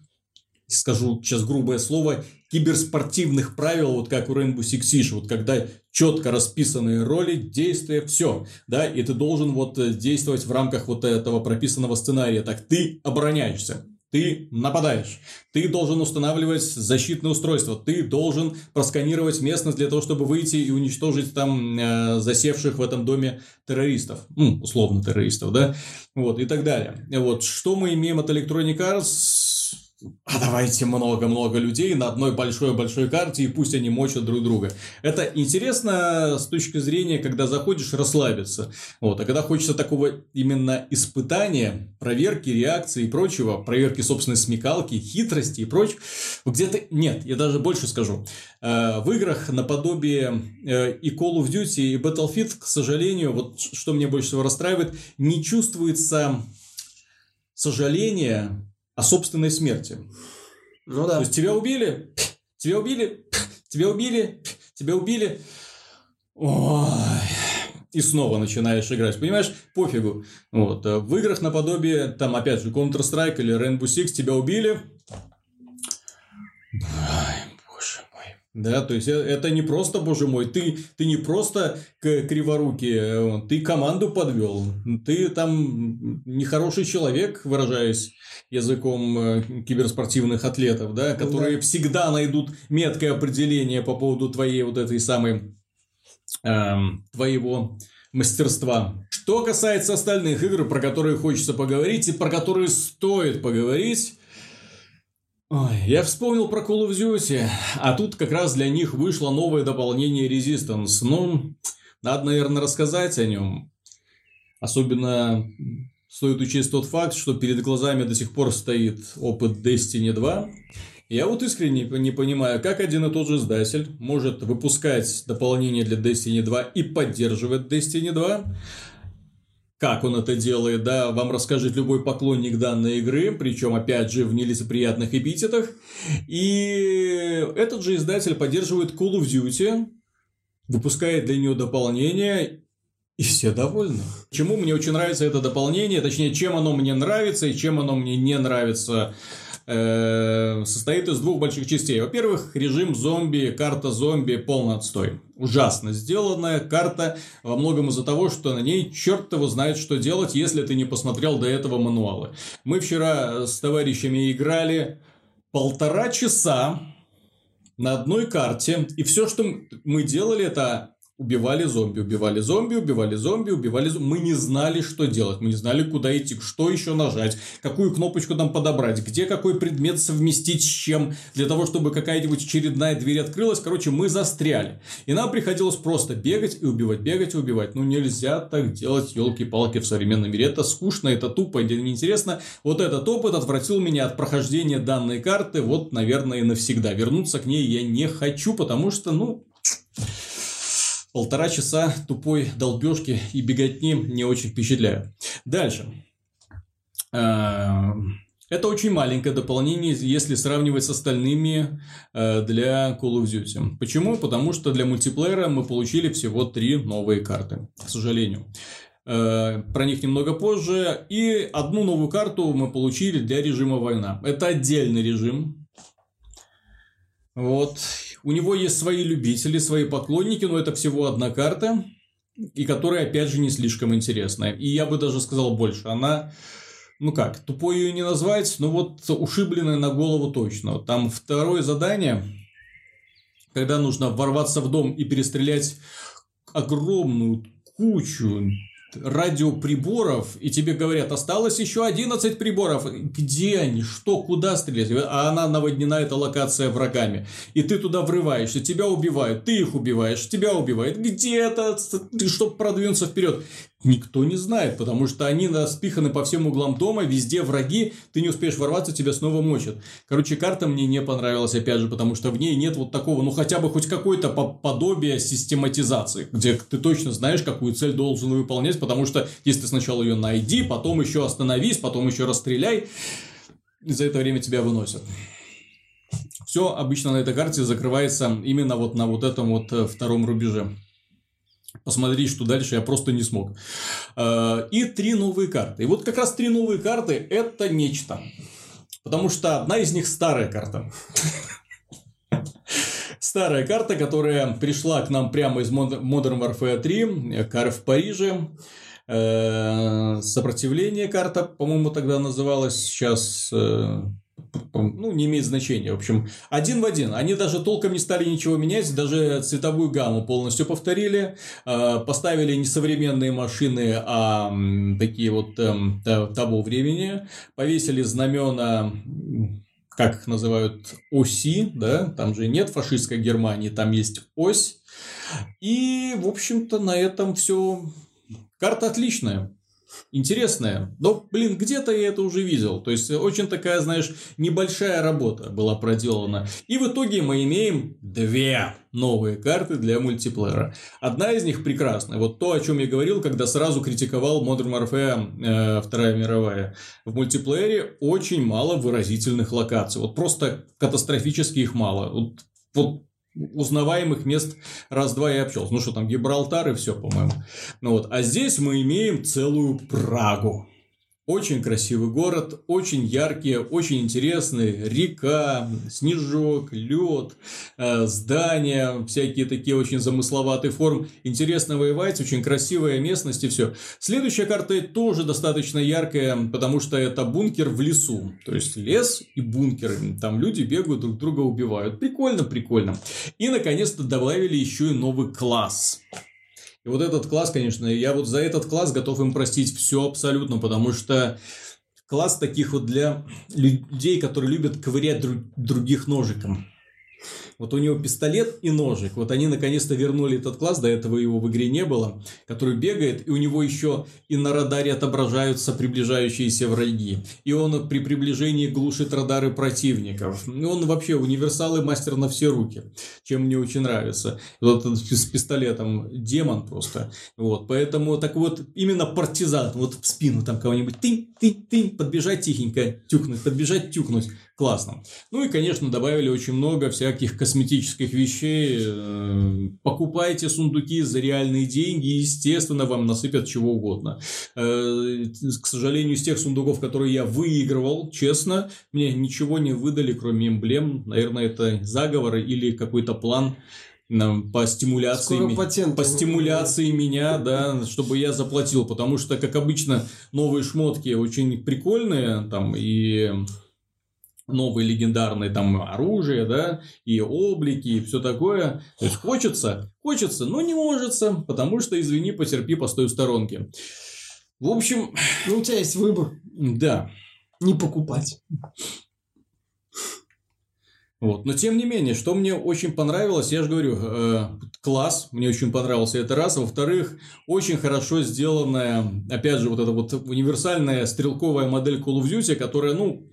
Speaker 1: скажу сейчас грубое слово, киберспортивных правил, вот как у Rainbow Six Siege, вот когда четко расписанные роли, действия, все, да, и ты должен вот э, действовать в рамках вот этого прописанного сценария. Так, ты обороняешься, ты нападаешь, ты должен устанавливать защитное устройство, ты должен просканировать местность для того, чтобы выйти и уничтожить там э, засевших в этом доме террористов, ну, условно террористов, да, вот, и так далее. Вот, что мы имеем от Electronic Arts? А давайте много-много людей на одной большой-большой карте, и пусть они мочат друг друга. Это интересно с точки зрения, когда заходишь расслабиться. Вот. А когда хочется такого именно испытания, проверки, реакции и прочего, проверки собственной смекалки, хитрости и прочего, где-то нет, я даже больше скажу. Э, В играх наподобие э, и Call of Duty, и Battlefield, к сожалению, вот что мне больше всего расстраивает, не чувствуется сожаления о собственной смерти.
Speaker 2: Ну да.
Speaker 1: То есть тебя убили, тебя убили, тебя убили, тебя убили. Ой. И снова начинаешь играть. Понимаешь, пофигу. Вот. В играх наподобие, там, опять же, Counter-Strike или Rainbow Six тебя убили. Да, то есть, э, это не просто, боже мой, ты, ты не просто криворукий, э, ты команду подвел. Ты там нехороший человек, выражаясь языком э, киберспортивных атлетов, да, которые
Speaker 2: Да.
Speaker 1: всегда найдут меткое определение по поводу твоей вот этой самой эм, твоего мастерства. Что касается остальных игр, про которые хочется поговорить и про которые стоит поговорить, Ой, я вспомнил про Call of Duty, а тут как раз для них вышло новое дополнение Resistance. Ну, Надо, наверное, рассказать о нем. Особенно стоит учесть тот факт, что перед глазами до сих пор стоит опыт Destiny 2. Я вот искренне не понимаю, как один и тот же издатель может выпускать дополнение для Destiny 2 и поддерживать Destiny 2, как он это делает, да, вам расскажет любой поклонник данной игры, причем, опять же, в нелицеприятных эпитетах. И этот же издатель поддерживает Call of Duty, выпускает для нее дополнение, и все довольны. Чему мне очень нравится это дополнение, точнее, чем оно мне нравится и чем оно мне не нравится Э, состоит из двух больших частей. Во-первых, режим зомби, карта зомби полный отстой. Ужасно сделанная карта во многом из-за того, что на ней черт его знает, что делать, если ты не посмотрел до этого мануалы. Мы вчера с товарищами играли полтора часа на одной карте, и все, что мы делали, это убивали зомби, убивали зомби, убивали зомби, убивали зомби. Мы не знали, что делать, мы не знали, куда идти, что еще нажать, какую кнопочку там подобрать, где какой предмет совместить с чем, для того, чтобы какая-нибудь очередная дверь открылась. Короче, мы застряли. И нам приходилось просто бегать и убивать, бегать и убивать. Ну, нельзя так делать, елки-палки, в современном мире. Это скучно, это тупо, это неинтересно. Вот этот опыт отвратил меня от прохождения данной карты, вот, наверное, и навсегда. Вернуться к ней я не хочу, потому что, ну, полтора часа тупой долбежки и беготни не очень впечатляют. Дальше. А, это очень маленькое дополнение, если сравнивать с остальными э, для Call of Duty. Почему? Потому что для мультиплеера мы получили всего три новые карты, к сожалению. Э, про них немного позже. И одну новую карту мы получили для режима война. Это отдельный режим. Вот. У него есть свои любители, свои поклонники, но это всего одна карта, и которая, опять же, не слишком интересная. И я бы даже сказал больше. Она, ну как, тупой ее не назвать, но вот ушибленная на голову точно. Там второе задание, когда нужно ворваться в дом и перестрелять огромную кучу радиоприборов, и тебе говорят, осталось еще 11 приборов. Где они? Что? Куда стрелять? А она наводнена, эта локация врагами. И ты туда врываешься, тебя убивают, ты их убиваешь, тебя убивают. Где это? Ты, чтобы продвинуться вперед. Никто не знает, потому что они наспиханы по всем углам дома, везде враги, ты не успеешь ворваться, тебя снова мочат. Короче, карта мне не понравилась, опять же, потому что в ней нет вот такого, ну хотя бы хоть какое-то подобие систематизации, где ты точно знаешь, какую цель должен выполнять, потому что если ты сначала ее найди, потом еще остановись, потом еще расстреляй, за это время тебя выносят. Все обычно на этой карте закрывается именно вот на вот этом вот э, втором рубеже посмотреть, что дальше я просто не смог. Э, и три новые карты. И вот как раз три новые карты – это нечто. Потому что одна из них старая карта. Старая карта, которая пришла к нам прямо из Modern Warfare 3, кар в Париже. Э, сопротивление карта, по-моему, тогда называлась. Сейчас э, ну, не имеет значения. В общем, один в один. Они даже толком не стали ничего менять, даже цветовую гамму полностью повторили, а, поставили не современные машины, а такие вот эм, того времени, повесили знамена как их называют, оси, да, там же нет фашистской Германии, там есть ось. И, в общем-то, на этом все. Карта отличная интересная. Но, блин, где-то я это уже видел. То есть, очень такая, знаешь, небольшая работа была проделана. И в итоге мы имеем две новые карты для мультиплеера. Одна из них прекрасная. Вот то, о чем я говорил, когда сразу критиковал Modern Warfare э, Вторая мировая. В мультиплеере очень мало выразительных локаций. Вот просто катастрофически их мало. Вот, вот узнаваемых мест раз-два и общался. Ну что там, Гибралтар и все, по-моему. Ну вот, а здесь мы имеем целую Прагу. Очень красивый город, очень яркие, очень интересные. Река, снежок, лед, э, здания, всякие такие очень замысловатые формы. Интересно воевать, очень красивая местность и все. Следующая карта тоже достаточно яркая, потому что это бункер в лесу. То есть лес и бункеры. Там люди бегают, друг друга убивают. Прикольно, прикольно. И наконец-то добавили еще и новый класс. И вот этот класс, конечно, я вот за этот класс готов им простить все абсолютно, потому что класс таких вот для людей, которые любят ковырять друг, других ножиком. Вот у него пистолет и ножик. Вот они наконец-то вернули этот класс, до этого его в игре не было, который бегает, и у него еще и на радаре отображаются приближающиеся враги. И он при приближении глушит радары противников. Он вообще универсал и мастер на все руки, чем мне очень нравится. Вот с пистолетом демон просто. Вот, поэтому так вот именно партизан, вот в спину там кого-нибудь тынь, тынь, тынь, подбежать тихенько, тюкнуть, подбежать, тюкнуть классно. Ну и, конечно, добавили очень много всяких косметических вещей. Э, покупайте сундуки за реальные деньги, естественно, вам насыпят чего угодно. Э, к сожалению, из тех сундуков, которые я выигрывал, честно, мне ничего не выдали, кроме эмблем. Наверное, это заговоры или какой-то план по стимуляции, по стимуляции меня, да, чтобы я заплатил, потому что, как обычно, новые шмотки очень прикольные, там, и новые легендарные там оружие, да, и облики, и все такое. То есть хочется, хочется, но не может, потому что, извини, потерпи, постой в сторонке. В общем...
Speaker 2: Ну, у тебя есть выбор.
Speaker 1: Да.
Speaker 2: Не покупать.
Speaker 1: Вот. Но тем не менее, что мне очень понравилось, я же говорю, э, класс, мне очень понравился это раз. Во-вторых, очень хорошо сделанная, опять же, вот эта вот универсальная стрелковая модель Call of Duty, которая, ну,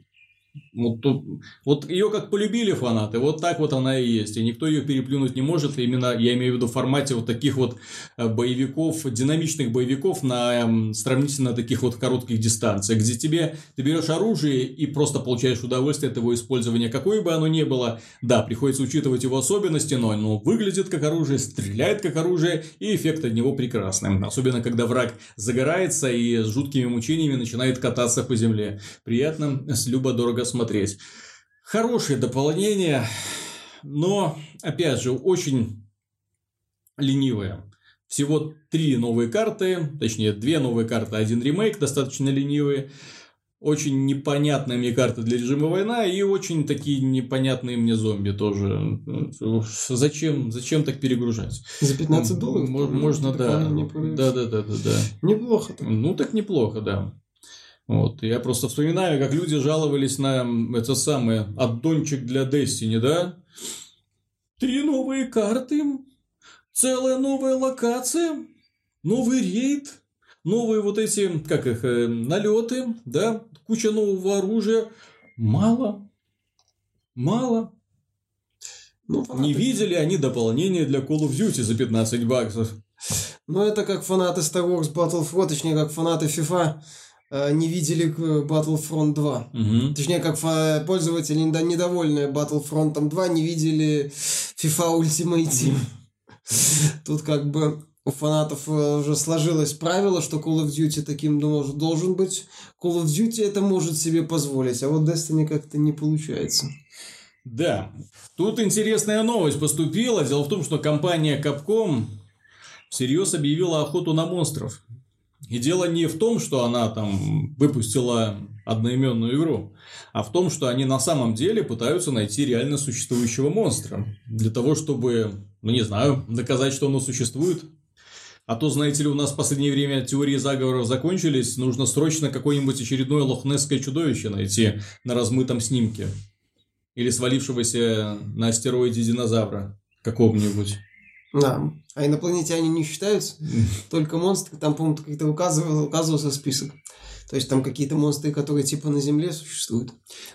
Speaker 1: вот, тут, вот ее как полюбили фанаты, вот так вот она и есть. И никто ее переплюнуть не может. Именно я имею в виду в формате вот таких вот э, боевиков, динамичных боевиков на сравнительно таких вот коротких дистанциях, где тебе ты берешь оружие и просто получаешь удовольствие от его использования, какое бы оно ни было. Да, приходится учитывать его особенности, но оно выглядит как оружие, стреляет как оружие, и эффект от него прекрасный. Особенно, когда враг загорается и с жуткими мучениями начинает кататься по земле. Приятно, с любо-дорого много смотреть. Хорошее дополнение, но, опять же, очень ленивое. Всего три новые карты, точнее, две новые карты, один ремейк, достаточно ленивые. Очень непонятная мне карта для режима война и очень такие непонятные мне зомби тоже. Зачем, зачем так перегружать?
Speaker 2: За 15 долларов?
Speaker 1: Можно, да. Да, да, да, да, да.
Speaker 2: Неплохо. Так.
Speaker 1: Ну, так неплохо, да. Вот. Я просто вспоминаю, как люди жаловались на это самое аддончик для Destiny, да? Три новые карты, целая новая локация, новый рейд, новые вот эти, как их, э, налеты, да, куча нового оружия. Мало. Мало. Ну, Не видели они дополнение для Call of Duty за 15 баксов.
Speaker 2: Ну, это как фанаты Star Wars Battlefront, точнее, как фанаты FIFA не видели Battlefront 2. Угу. Точнее, как пользователи недовольные Battlefront 2 не видели FIFA Ultimate Team. Тут как бы у фанатов э, уже сложилось правило, что Call of Duty таким должен быть. Call of Duty это может себе позволить, а вот Destiny как-то не получается.
Speaker 1: Да. Тут интересная новость поступила. Дело в том, что компания Capcom всерьез объявила охоту на монстров. И дело не в том, что она там выпустила одноименную игру, а в том, что они на самом деле пытаются найти реально существующего монстра. Для того, чтобы, ну не знаю, доказать, что оно существует. А то, знаете ли, у нас в последнее время теории заговоров закончились, нужно срочно какое-нибудь очередное лохнесское чудовище найти на размытом снимке. Или свалившегося на астероиде динозавра какого-нибудь.
Speaker 2: Да. А инопланетяне не считаются? Только монстры. Там, по-моему, как-то указывал, указывался список. То есть там какие-то монстры, которые типа на Земле существуют.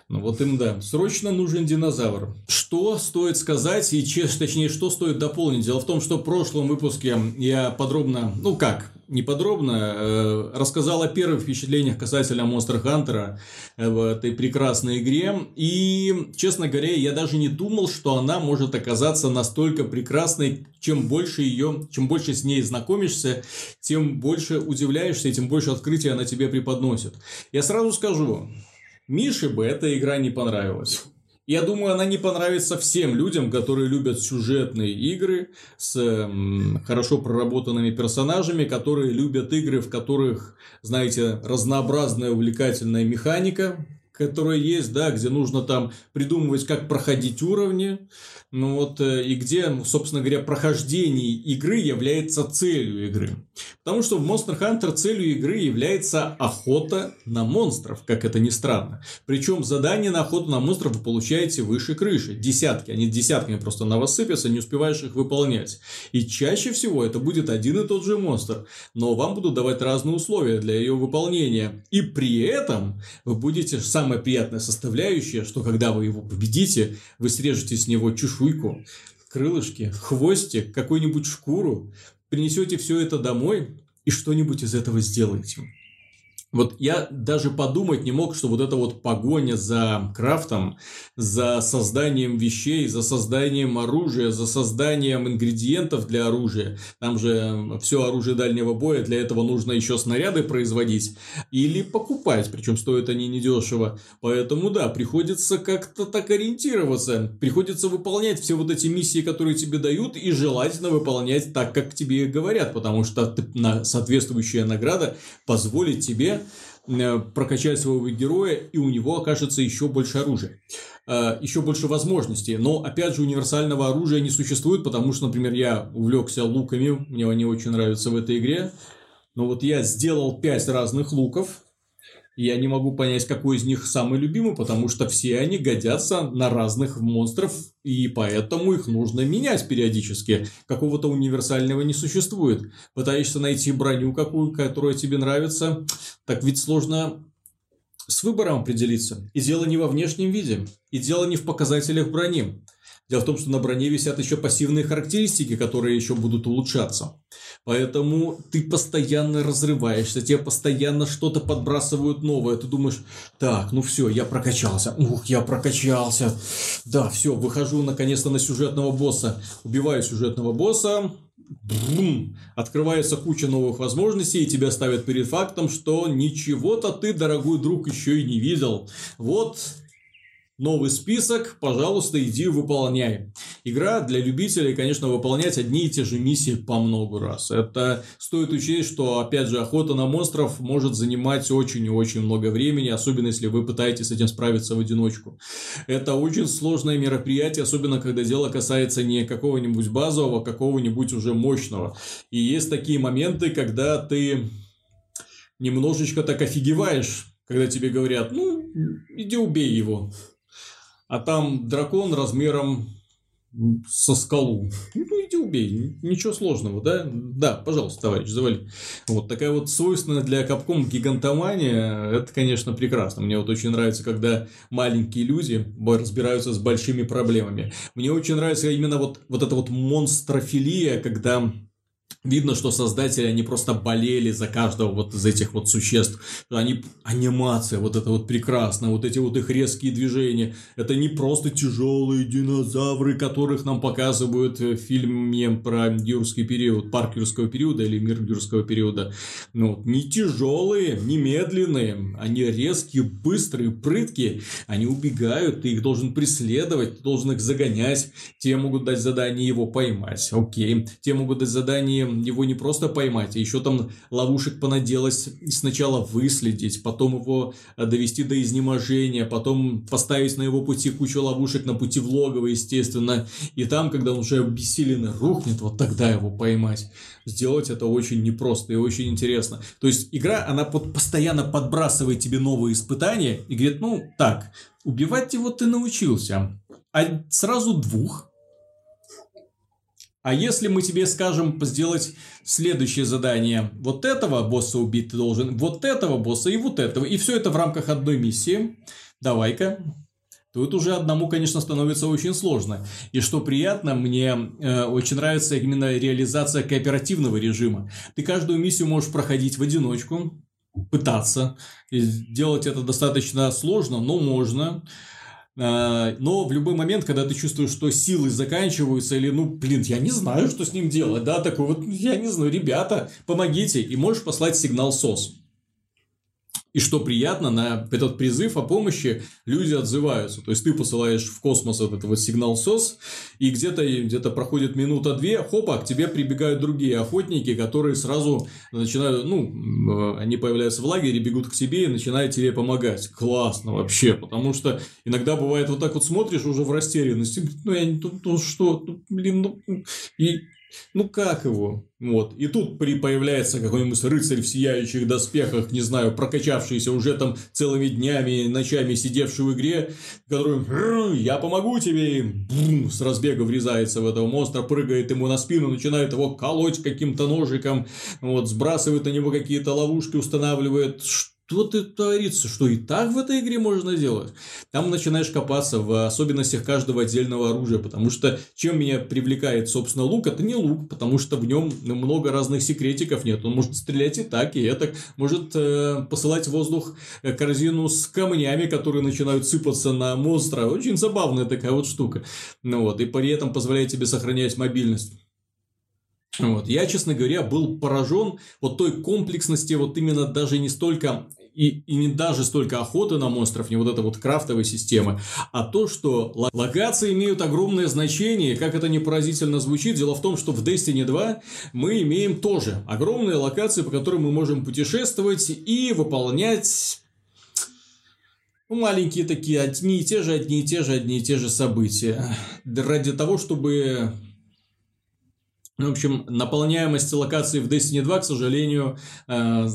Speaker 1: Ну вот им да. Срочно нужен динозавр. Что стоит сказать и, точнее, что стоит дополнить? Дело в том, что в прошлом выпуске я подробно, ну как, не подробно, э, рассказал о первых впечатлениях касательно Monster Hunter э, в этой прекрасной игре. И, честно говоря, я даже не думал, что она может оказаться настолько прекрасной. Чем больше ее, чем больше с ней знакомишься, тем больше удивляешься, и тем больше открытия она тебе преподносит. Я сразу скажу, Мише бы эта игра не понравилась. Я думаю, она не понравится всем людям, которые любят сюжетные игры с м, хорошо проработанными персонажами, которые любят игры, в которых, знаете, разнообразная увлекательная механика, которая есть, да, где нужно там придумывать, как проходить уровни, ну вот, э, и где, собственно говоря, прохождение игры является целью игры. Потому что в Monster Hunter целью игры является охота на монстров, как это ни странно. Причем задания на охоту на монстров вы получаете выше крыши. Десятки, они десятками просто на вас сыпятся, не успеваешь их выполнять. И чаще всего это будет один и тот же монстр. Но вам будут давать разные условия для ее выполнения. И при этом вы будете, самая приятная составляющая, что когда вы его победите, вы срежете с него чешуйку, крылышки, хвостик, какую-нибудь шкуру, принесете все это домой и что-нибудь из этого сделаете. Вот я даже подумать не мог, что вот эта вот погоня за крафтом, за созданием вещей, за созданием оружия, за созданием ингредиентов для оружия, там же все оружие дальнего боя, для этого нужно еще снаряды производить или покупать, причем стоят они недешево. Поэтому да, приходится как-то так ориентироваться, приходится выполнять все вот эти миссии, которые тебе дают, и желательно выполнять так, как тебе говорят, потому что соответствующая награда позволит тебе Э, прокачать своего героя, и у него окажется еще больше оружия, э, еще больше возможностей. Но, опять же, универсального оружия не существует, потому что, например, я увлекся луками, мне они очень нравятся в этой игре. Но вот я сделал 5 разных луков, я не могу понять, какой из них самый любимый, потому что все они годятся на разных монстров, и поэтому их нужно менять периодически. Какого-то универсального не существует. Пытаешься найти броню какую, которая тебе нравится, так ведь сложно с выбором определиться. И дело не во внешнем виде, и дело не в показателях брони. Дело в том, что на броне висят еще пассивные характеристики, которые еще будут улучшаться. Поэтому ты постоянно разрываешься, тебе постоянно что-то подбрасывают новое. Ты думаешь, так, ну все, я прокачался. Ух, я прокачался. Да, все, выхожу наконец-то на сюжетного босса. Убиваю сюжетного босса, Бум! Открывается куча новых возможностей, и тебя ставят перед фактом, что ничего-то ты, дорогой друг, еще и не видел. Вот Новый список, пожалуйста, иди выполняй. Игра для любителей, конечно, выполнять одни и те же миссии по много раз. Это стоит учесть, что, опять же, охота на монстров может занимать очень и очень много времени, особенно если вы пытаетесь с этим справиться в одиночку. Это очень сложное мероприятие, особенно когда дело касается не какого-нибудь базового, а какого-нибудь уже мощного. И есть такие моменты, когда ты немножечко так офигеваешь, когда тебе говорят, ну, иди убей его а там дракон размером со скалу. Ну, иди убей, ничего сложного, да? Да, пожалуйста, товарищ, завали. Вот такая вот свойственная для капком гигантомания, это, конечно, прекрасно. Мне вот очень нравится, когда маленькие люди разбираются с большими проблемами. Мне очень нравится именно вот, вот эта вот монстрофилия, когда Видно, что создатели, они просто болели за каждого вот из этих вот существ. Они, анимация вот это вот прекрасно, вот эти вот их резкие движения. Это не просто тяжелые динозавры, которых нам показывают в фильме про юрский период, парк юрского периода или мир юрского периода. Ну, не тяжелые, не медленные, они резкие, быстрые, прыткие. Они убегают, ты их должен преследовать, ты должен их загонять. Те могут дать задание его поймать, окей. Те могут дать задание его не просто поймать, а еще там ловушек понаделать, сначала выследить, потом его э, довести до изнеможения, потом поставить на его пути кучу ловушек на пути в логово, естественно, и там, когда он уже обессиленно рухнет, вот тогда его поймать. Сделать это очень непросто и очень интересно. То есть игра, она под, постоянно подбрасывает тебе новые испытания и говорит, ну так, убивать его ты научился, а сразу двух а если мы тебе скажем сделать следующее задание, вот этого босса убить ты должен, вот этого босса и вот этого, и все это в рамках одной миссии, давай-ка. Тут уже одному, конечно, становится очень сложно. И что приятно, мне э, очень нравится именно реализация кооперативного режима. Ты каждую миссию можешь проходить в одиночку, пытаться. И делать это достаточно сложно, но можно. А, но в любой момент, когда ты чувствуешь, что силы заканчиваются, или, ну, блин, я не знаю, что с ним делать, да, такой вот, я не знаю, ребята, помогите, и можешь послать сигнал СОС. И что приятно, на этот призыв о помощи люди отзываются. То есть, ты посылаешь в космос этот вот сигнал СОС, и где-то где проходит минута-две, хопа, к тебе прибегают другие охотники, которые сразу начинают, ну, они появляются в лагере, бегут к тебе и начинают тебе помогать. Классно вообще, потому что иногда бывает вот так вот смотришь уже в растерянности, ну, я не, ну что, ну, блин, ну, и ну как его? Вот. И тут при появляется какой-нибудь рыцарь в сияющих доспехах, не знаю, прокачавшийся уже там целыми днями, ночами сидевший в игре, который «Я помогу тебе!» и бум, с разбега врезается в этого монстра, прыгает ему на спину, начинает его колоть каким-то ножиком, вот, сбрасывает на него какие-то ловушки, устанавливает что ты творится, что и так в этой игре можно делать. Там начинаешь копаться в особенностях каждого отдельного оружия, потому что чем меня привлекает, собственно, лук, это не лук, потому что в нем много разных секретиков нет. Он может стрелять и так, и это, может э, посылать в воздух э, корзину с камнями, которые начинают сыпаться на монстра. Очень забавная такая вот штука. Ну вот, и при этом позволяет тебе сохранять мобильность. Вот. Я, честно говоря, был поражен вот той комплексности, вот именно даже не столько и, и не даже столько охоты на монстров, не вот эта вот крафтовая система, а то, что локации имеют огромное значение, как это не поразительно звучит. Дело в том, что в Destiny 2 мы имеем тоже огромные локации, по которым мы можем путешествовать и выполнять маленькие такие, одни и те же, одни и те же, одни и те же события. Ради того, чтобы в общем, наполняемость локаций в Destiny 2, к сожалению, э,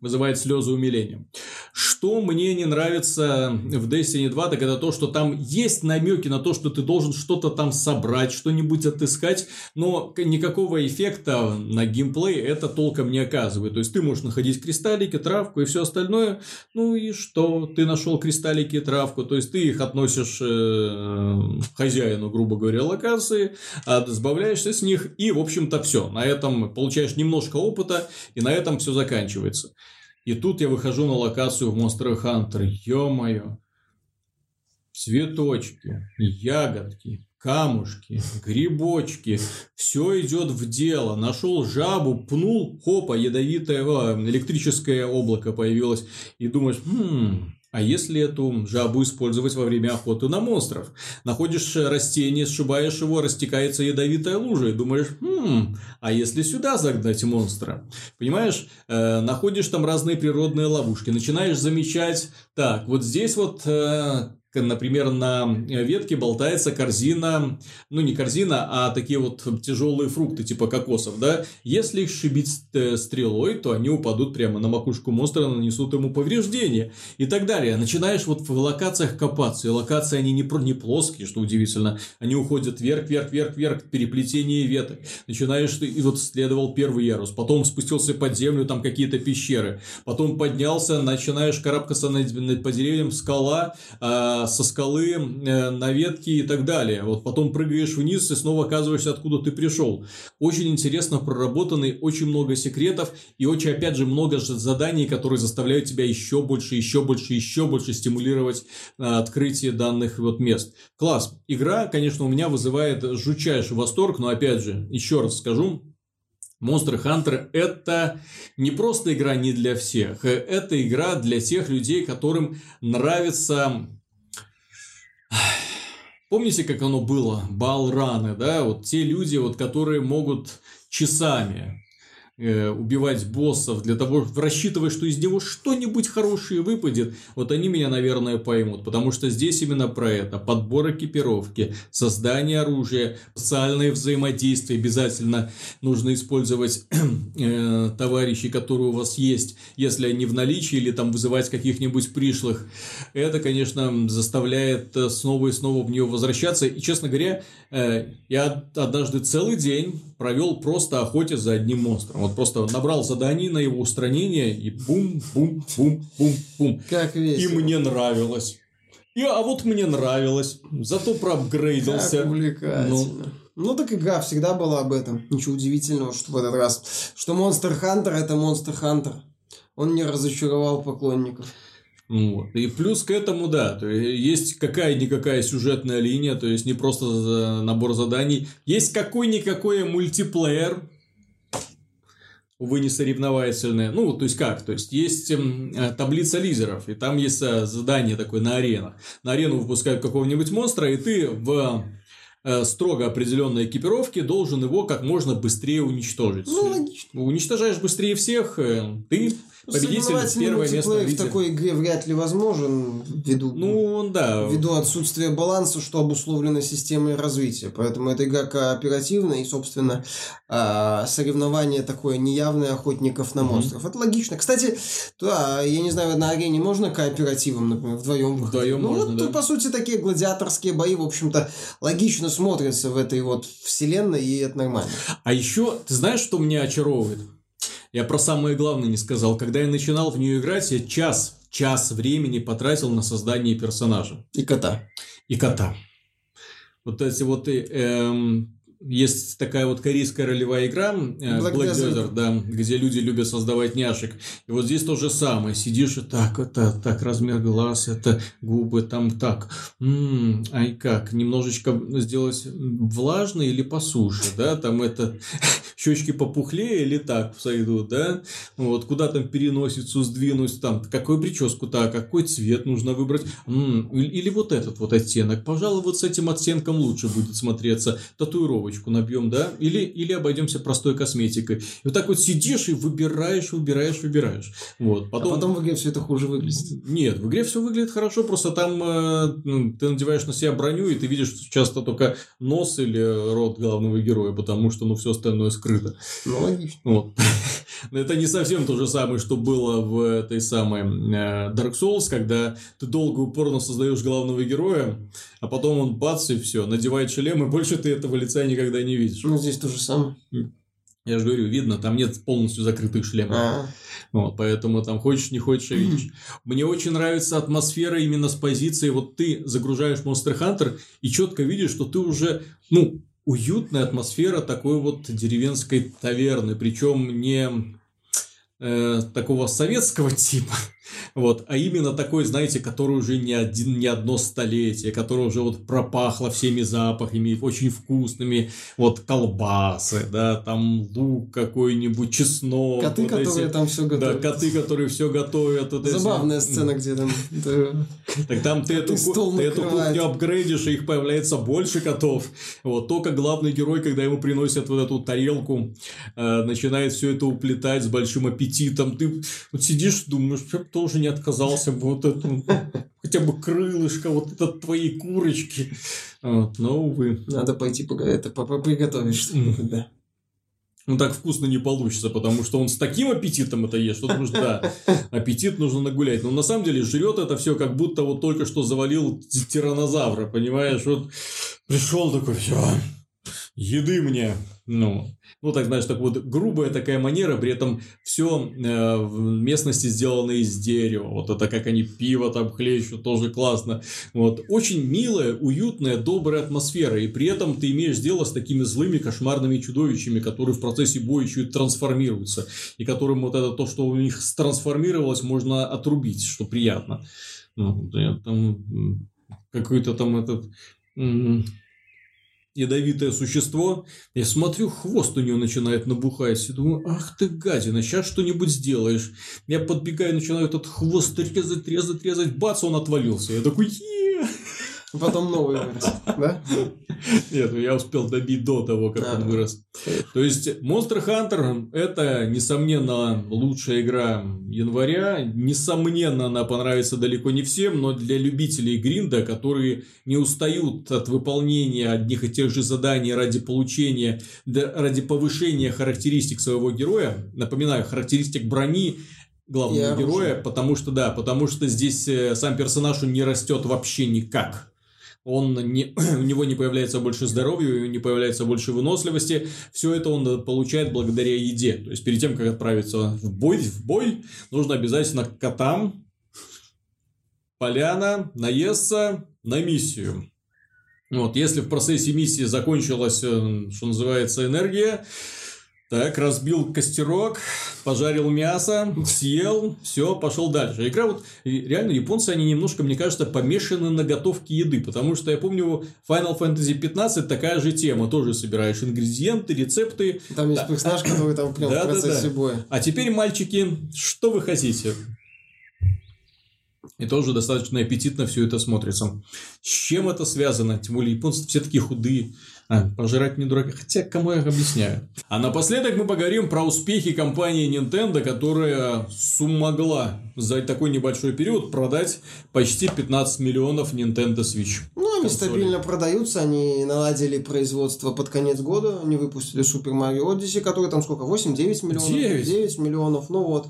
Speaker 1: вызывает слезы умиления. Что мне не нравится в Destiny 2, так это то, что там есть намеки на то, что ты должен что-то там собрать, что-нибудь отыскать, но никакого эффекта на геймплей это толком не оказывает. То есть, ты можешь находить кристаллики, травку и все остальное. Ну и что? Ты нашел кристаллики и травку, то есть, ты их относишь э, хозяину, грубо говоря, локации, а сбавляешься с них и, в общем-то, все. На этом получаешь немножко опыта, и на этом все заканчивается. И тут я выхожу на локацию в Monster Hunter. Ё-моё. Цветочки, ягодки, камушки, грибочки. Все идет в дело. Нашел жабу, пнул, хопа, ядовитое электрическое облако появилось. И думаешь, хм, а если эту жабу использовать во время охоты на монстров? Находишь растение, сшибаешь его, растекается ядовитая лужа и думаешь, хм, а если сюда загнать монстра? Понимаешь, э, находишь там разные природные ловушки, начинаешь замечать, так, вот здесь вот э, например, на ветке болтается корзина, ну не корзина, а такие вот тяжелые фрукты типа кокосов, да. Если их шибить э, стрелой, то они упадут прямо на макушку монстра, нанесут ему повреждения и так далее. Начинаешь вот в локациях копаться, и локации они не, не плоские, что удивительно, они уходят вверх, вверх, вверх, вверх, переплетение веток. Начинаешь, и вот следовал первый ярус, потом спустился под землю, там какие-то пещеры, потом поднялся, начинаешь карабкаться по деревьям, скала, а, со скалы э, на ветки и так далее. Вот потом прыгаешь вниз и снова оказываешься, откуда ты пришел. Очень интересно проработанный, очень много секретов и очень, опять же, много заданий, которые заставляют тебя еще больше, еще больше, еще больше стимулировать э, открытие данных вот мест. Класс. Игра, конечно, у меня вызывает жутчайший восторг, но, опять же, еще раз скажу, Monster Hunter это не просто игра не для всех, это игра для тех людей, которым нравится Помните, как оно было? Балраны, да? Вот те люди, вот, которые могут часами убивать боссов, для того, рассчитывая, что из него что-нибудь хорошее выпадет, вот они меня, наверное, поймут. Потому что здесь именно про это. Подбор экипировки, создание оружия, социальное взаимодействие. Обязательно нужно использовать э, товарищей, которые у вас есть, если они в наличии, или там вызывать каких-нибудь пришлых. Это, конечно, заставляет э, снова и снова в нее возвращаться. И, честно говоря, э, я однажды целый день провел просто охотясь за одним монстром. Вот просто набрал заданий на его устранение и бум-бум-бум-бум-бум.
Speaker 2: Как весело.
Speaker 1: И мне нравилось. И, а вот мне нравилось. Зато проапгрейдился.
Speaker 2: Как увлекательно. Ну, ну, так игра всегда была об этом. Ничего удивительного, что в этот раз. Что Monster Hunter это Monster Hunter. Он не разочаровал поклонников.
Speaker 1: Вот. И плюс к этому, да, то есть какая-никакая сюжетная линия, то есть не просто набор заданий. Есть какой-никакой мультиплеер, увы, не соревновательные. Ну, то есть как? То есть есть эм, э, таблица лидеров, и там есть э, задание такое на аренах. На арену выпускают какого-нибудь монстра, и ты в э, строго определенной экипировке должен его как можно быстрее уничтожить.
Speaker 2: Ну, логично.
Speaker 1: Уничтожаешь быстрее всех, ты победитель первое место
Speaker 2: в
Speaker 1: лидер.
Speaker 2: такой игре вряд ли возможен ввиду,
Speaker 1: Ну, да.
Speaker 2: ввиду отсутствия баланса, что обусловлено системой развития. Поэтому эта игра кооперативная и, собственно, а, соревнование такое неявное охотников на монстров. Это логично. Кстати, да, я не знаю, на арене можно кооперативом, например, вдвоем выходить?
Speaker 1: Вдвоем
Speaker 2: ну,
Speaker 1: можно,
Speaker 2: вот,
Speaker 1: да.
Speaker 2: по сути, такие гладиаторские бои, в общем-то, логично смотрятся в этой вот вселенной, и это нормально.
Speaker 1: А еще, ты знаешь, что меня очаровывает? Я про самое главное не сказал. Когда я начинал в нее играть, я час, час времени потратил на создание персонажа
Speaker 2: И кота.
Speaker 1: и кота. Вот эти вот э, эм, есть такая вот корейская ролевая игра э,
Speaker 2: Black
Speaker 1: Black,
Speaker 2: Desert.
Speaker 1: Desert, да, где люди любят создавать няшек. И вот здесь то же самое. Сидишь и так, это, так, размер глаз, это губы, там так. М, ай как, немножечко сделать влажно или по суше, да, там это щечки попухлее или так сойдут, да, вот, куда там переносицу сдвинуть, там, какую прическу так, какой цвет нужно выбрать, М, или, вот этот вот оттенок, пожалуй, вот с этим оттенком лучше будет смотреться, татуировочку набьем, да, или, или обойдемся простой косметикой. И вот так вот сидишь и выбираешь, выбираешь, выбираешь, вот,
Speaker 2: Потом... А потом в игре все это хуже выглядит.
Speaker 1: нет, в игре все выглядит хорошо, просто там э, ну, ты надеваешь на себя броню, и ты видишь часто только нос или рот главного героя, потому что ну все остальное скрыто.
Speaker 2: Ну, логично.
Speaker 1: Вот. Но это не совсем то же самое, что было в этой самой э, Dark Souls, когда ты долго упорно создаешь главного героя, а потом он бац и все, надевает шлем, и больше ты этого лица никогда не видишь.
Speaker 2: Ну, здесь то же самое.
Speaker 1: Я же говорю, видно, там нет полностью закрытых шлемов.
Speaker 2: А,
Speaker 1: Вот, поэтому там хочешь, не хочешь, а видишь. Мне очень нравится атмосфера именно с позиции, вот ты загружаешь Monster Hunter и четко видишь, что ты уже, ну, уютная атмосфера такой вот деревенской таверны, причем не э, такого советского типа, вот, а именно такой, знаете, который уже не, один, не одно столетие, который уже вот пропахло всеми запахами, очень вкусными, вот, колбасы, да, там лук какой-нибудь, чеснок.
Speaker 2: коты,
Speaker 1: вот
Speaker 2: которые
Speaker 1: эти-
Speaker 2: там все
Speaker 1: да,
Speaker 2: готовят.
Speaker 1: коты, которые все готовят. вот эти-
Speaker 2: Забавная сцена, где там... да.
Speaker 1: Так там ты эту, ты эту кухню апгрейдишь, и их появляется больше котов. Вот только главный герой, когда ему приносят вот эту тарелку, э, начинает все это уплетать с большим аппетитом. Ты вот сидишь, думаешь, бы тоже не отказался бы вот этому. Хотя бы крылышко вот от твоей курочки. Вот, но, увы.
Speaker 2: Надо пойти это, приготовить что-нибудь, да.
Speaker 1: Ну, так вкусно не получится, потому что он с таким аппетитом это ест, что потому что, да, аппетит нужно нагулять. Но на самом деле жрет это все, как будто вот только что завалил ти- тиранозавра, понимаешь? Вот пришел такой, все, еды мне. Ну, ну, так знаешь, так вот грубая такая манера, при этом все в местности сделано из дерева. Вот это как они пиво там хлещут, тоже классно. Вот. Очень милая, уютная, добрая атмосфера. И при этом ты имеешь дело с такими злыми, кошмарными чудовищами, которые в процессе боя еще и трансформируются. И которым вот это то, что у них трансформировалось, можно отрубить, что приятно. Ну, да, там какой-то там этот... ядовитое существо, я смотрю, хвост у него начинает набухать, и думаю, ах ты гадина, сейчас что-нибудь сделаешь. Я подбегаю, начинаю этот хвост резать, резать, резать, бац, он отвалился. Я такой, е
Speaker 2: Потом новый вырос, да?
Speaker 1: Нет, ну я успел добить до того, как
Speaker 2: А.
Speaker 1: он вырос. То есть, Monster Hunter это, несомненно, лучшая игра января. Несомненно, она понравится далеко не всем, но для любителей гринда, которые не устают от выполнения одних и тех же заданий ради получения, ради повышения характеристик своего героя, напоминаю, характеристик брони, главного героя, потому что, да, потому что здесь э, сам персонаж он не растет вообще никак. Он не, у него не появляется больше здоровья, у него не появляется больше выносливости. Все это он получает благодаря еде. То есть, перед тем, как отправиться в бой, в бой нужно обязательно котам, поляна, наесться на миссию. Вот, если в процессе миссии закончилась, э, что называется, энергия, Так, разбил костерок, пожарил мясо, съел, все, пошел дальше. Игра вот, реально, японцы, они немножко, мне кажется, помешаны на готовке еды, потому что я помню, Final Fantasy 15 такая же тема, тоже собираешь ингредиенты, рецепты.
Speaker 2: Там есть да. персонаж, который там прям да, в процессе да, да. боя.
Speaker 1: А теперь, мальчики, что вы хотите? И тоже достаточно аппетитно все это смотрится. С чем это связано? Тем более японцы все такие худые. А, пожирать не дурака. Хотя, кому я объясняю. А напоследок мы поговорим про успехи компании Nintendo, которая смогла за такой небольшой период продать почти 15 миллионов Nintendo Switch.
Speaker 2: Ну, они консоли. стабильно продаются. Они наладили производство под конец года. Они выпустили Super Mario Odyssey, который там сколько? 8-9 миллионов? 9. 9 миллионов. Ну вот.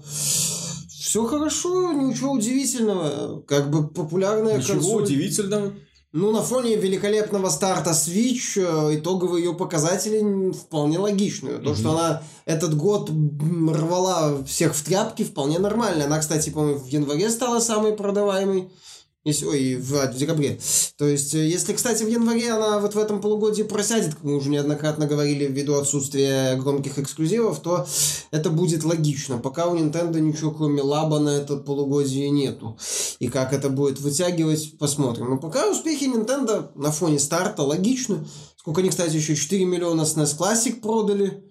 Speaker 2: Все хорошо, ничего удивительного. Как бы популярная
Speaker 1: Ничего консоль. удивительного.
Speaker 2: Ну, на фоне великолепного старта Switch э, итоговые ее показатели вполне логичные. То, mm-hmm. что она этот год рвала всех в тряпки, вполне нормально. Она, кстати, по-моему, в январе стала самой продаваемой. Если, ой, в, в декабре. То есть, э, если, кстати, в январе она вот в этом полугодии просядет, как мы уже неоднократно говорили, ввиду отсутствия громких эксклюзивов, то это будет логично. Пока у Nintendo ничего, кроме лаба на это полугодие нету. И как это будет вытягивать, посмотрим. Но пока успехи Nintendo на фоне старта логичны. Сколько они, кстати, еще 4 миллиона SNES Classic продали.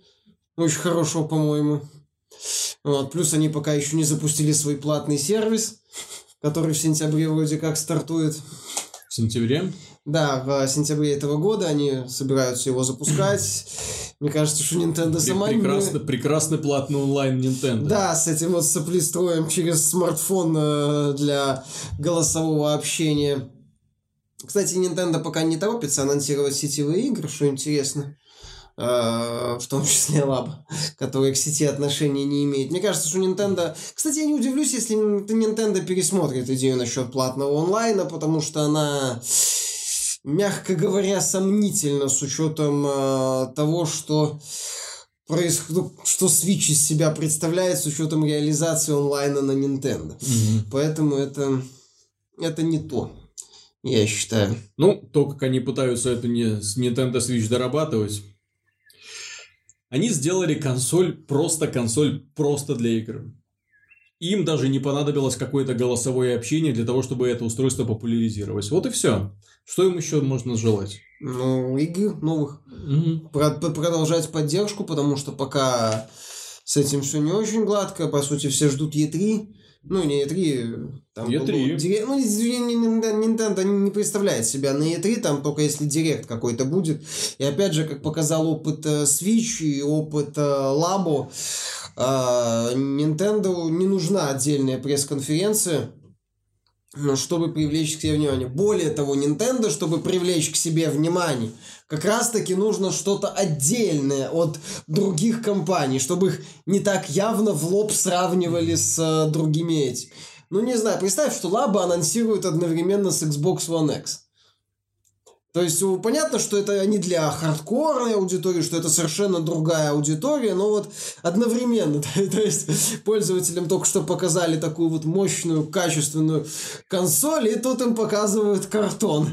Speaker 2: Очень хорошего, по-моему. Вот. Плюс они пока еще не запустили свой платный сервис который в сентябре вроде как стартует.
Speaker 1: В сентябре?
Speaker 2: Да, в сентябре этого года они собираются его запускать. Мне кажется, что Nintendo сама...
Speaker 1: Прекрасно, не... прекрасный платный онлайн Nintendo.
Speaker 2: Да, с этим вот соплестроем через смартфон э, для голосового общения. Кстати, Nintendo пока не торопится анонсировать сетевые игры, что интересно. Э, в том числе Lab, который к сети отношения не имеет. Мне кажется, что Nintendo... Кстати, я не удивлюсь, если Nintendo пересмотрит идею насчет платного онлайна, потому что она, мягко говоря, сомнительна с учетом э, того, что происходит, что Switch из себя представляет с учетом реализации онлайна на Nintendo. Mm-hmm. Поэтому это, это не то. Я считаю.
Speaker 1: Ну, то, как они пытаются это не с Nintendo Switch дорабатывать, они сделали консоль, просто консоль, просто для игр. Им даже не понадобилось какое-то голосовое общение для того, чтобы это устройство популяризировать. Вот и все. Что им еще можно желать?
Speaker 2: Ну, игр новых. Угу. Продолжать поддержку, потому что пока с этим все не очень гладко. По сути, все ждут E3. Ну, не E3, там
Speaker 1: E3.
Speaker 2: Был, ну, Nintendo не представляет себя на E3, там только если директ какой-то будет. И опять же, как показал опыт э, Switch и опыт э, Labo, э, Nintendo не нужна отдельная пресс-конференция, чтобы привлечь к себе внимание. Более того, Nintendo, чтобы привлечь к себе внимание, как раз-таки нужно что-то отдельное от других компаний, чтобы их не так явно в лоб сравнивали с э, другими этими. Ну, не знаю, представь, что Labo анонсируют одновременно с Xbox One X. То есть понятно, что это не для хардкорной аудитории, что это совершенно другая аудитория, но вот одновременно, то есть пользователям только что показали такую вот мощную, качественную консоль, и тут им показывают картон.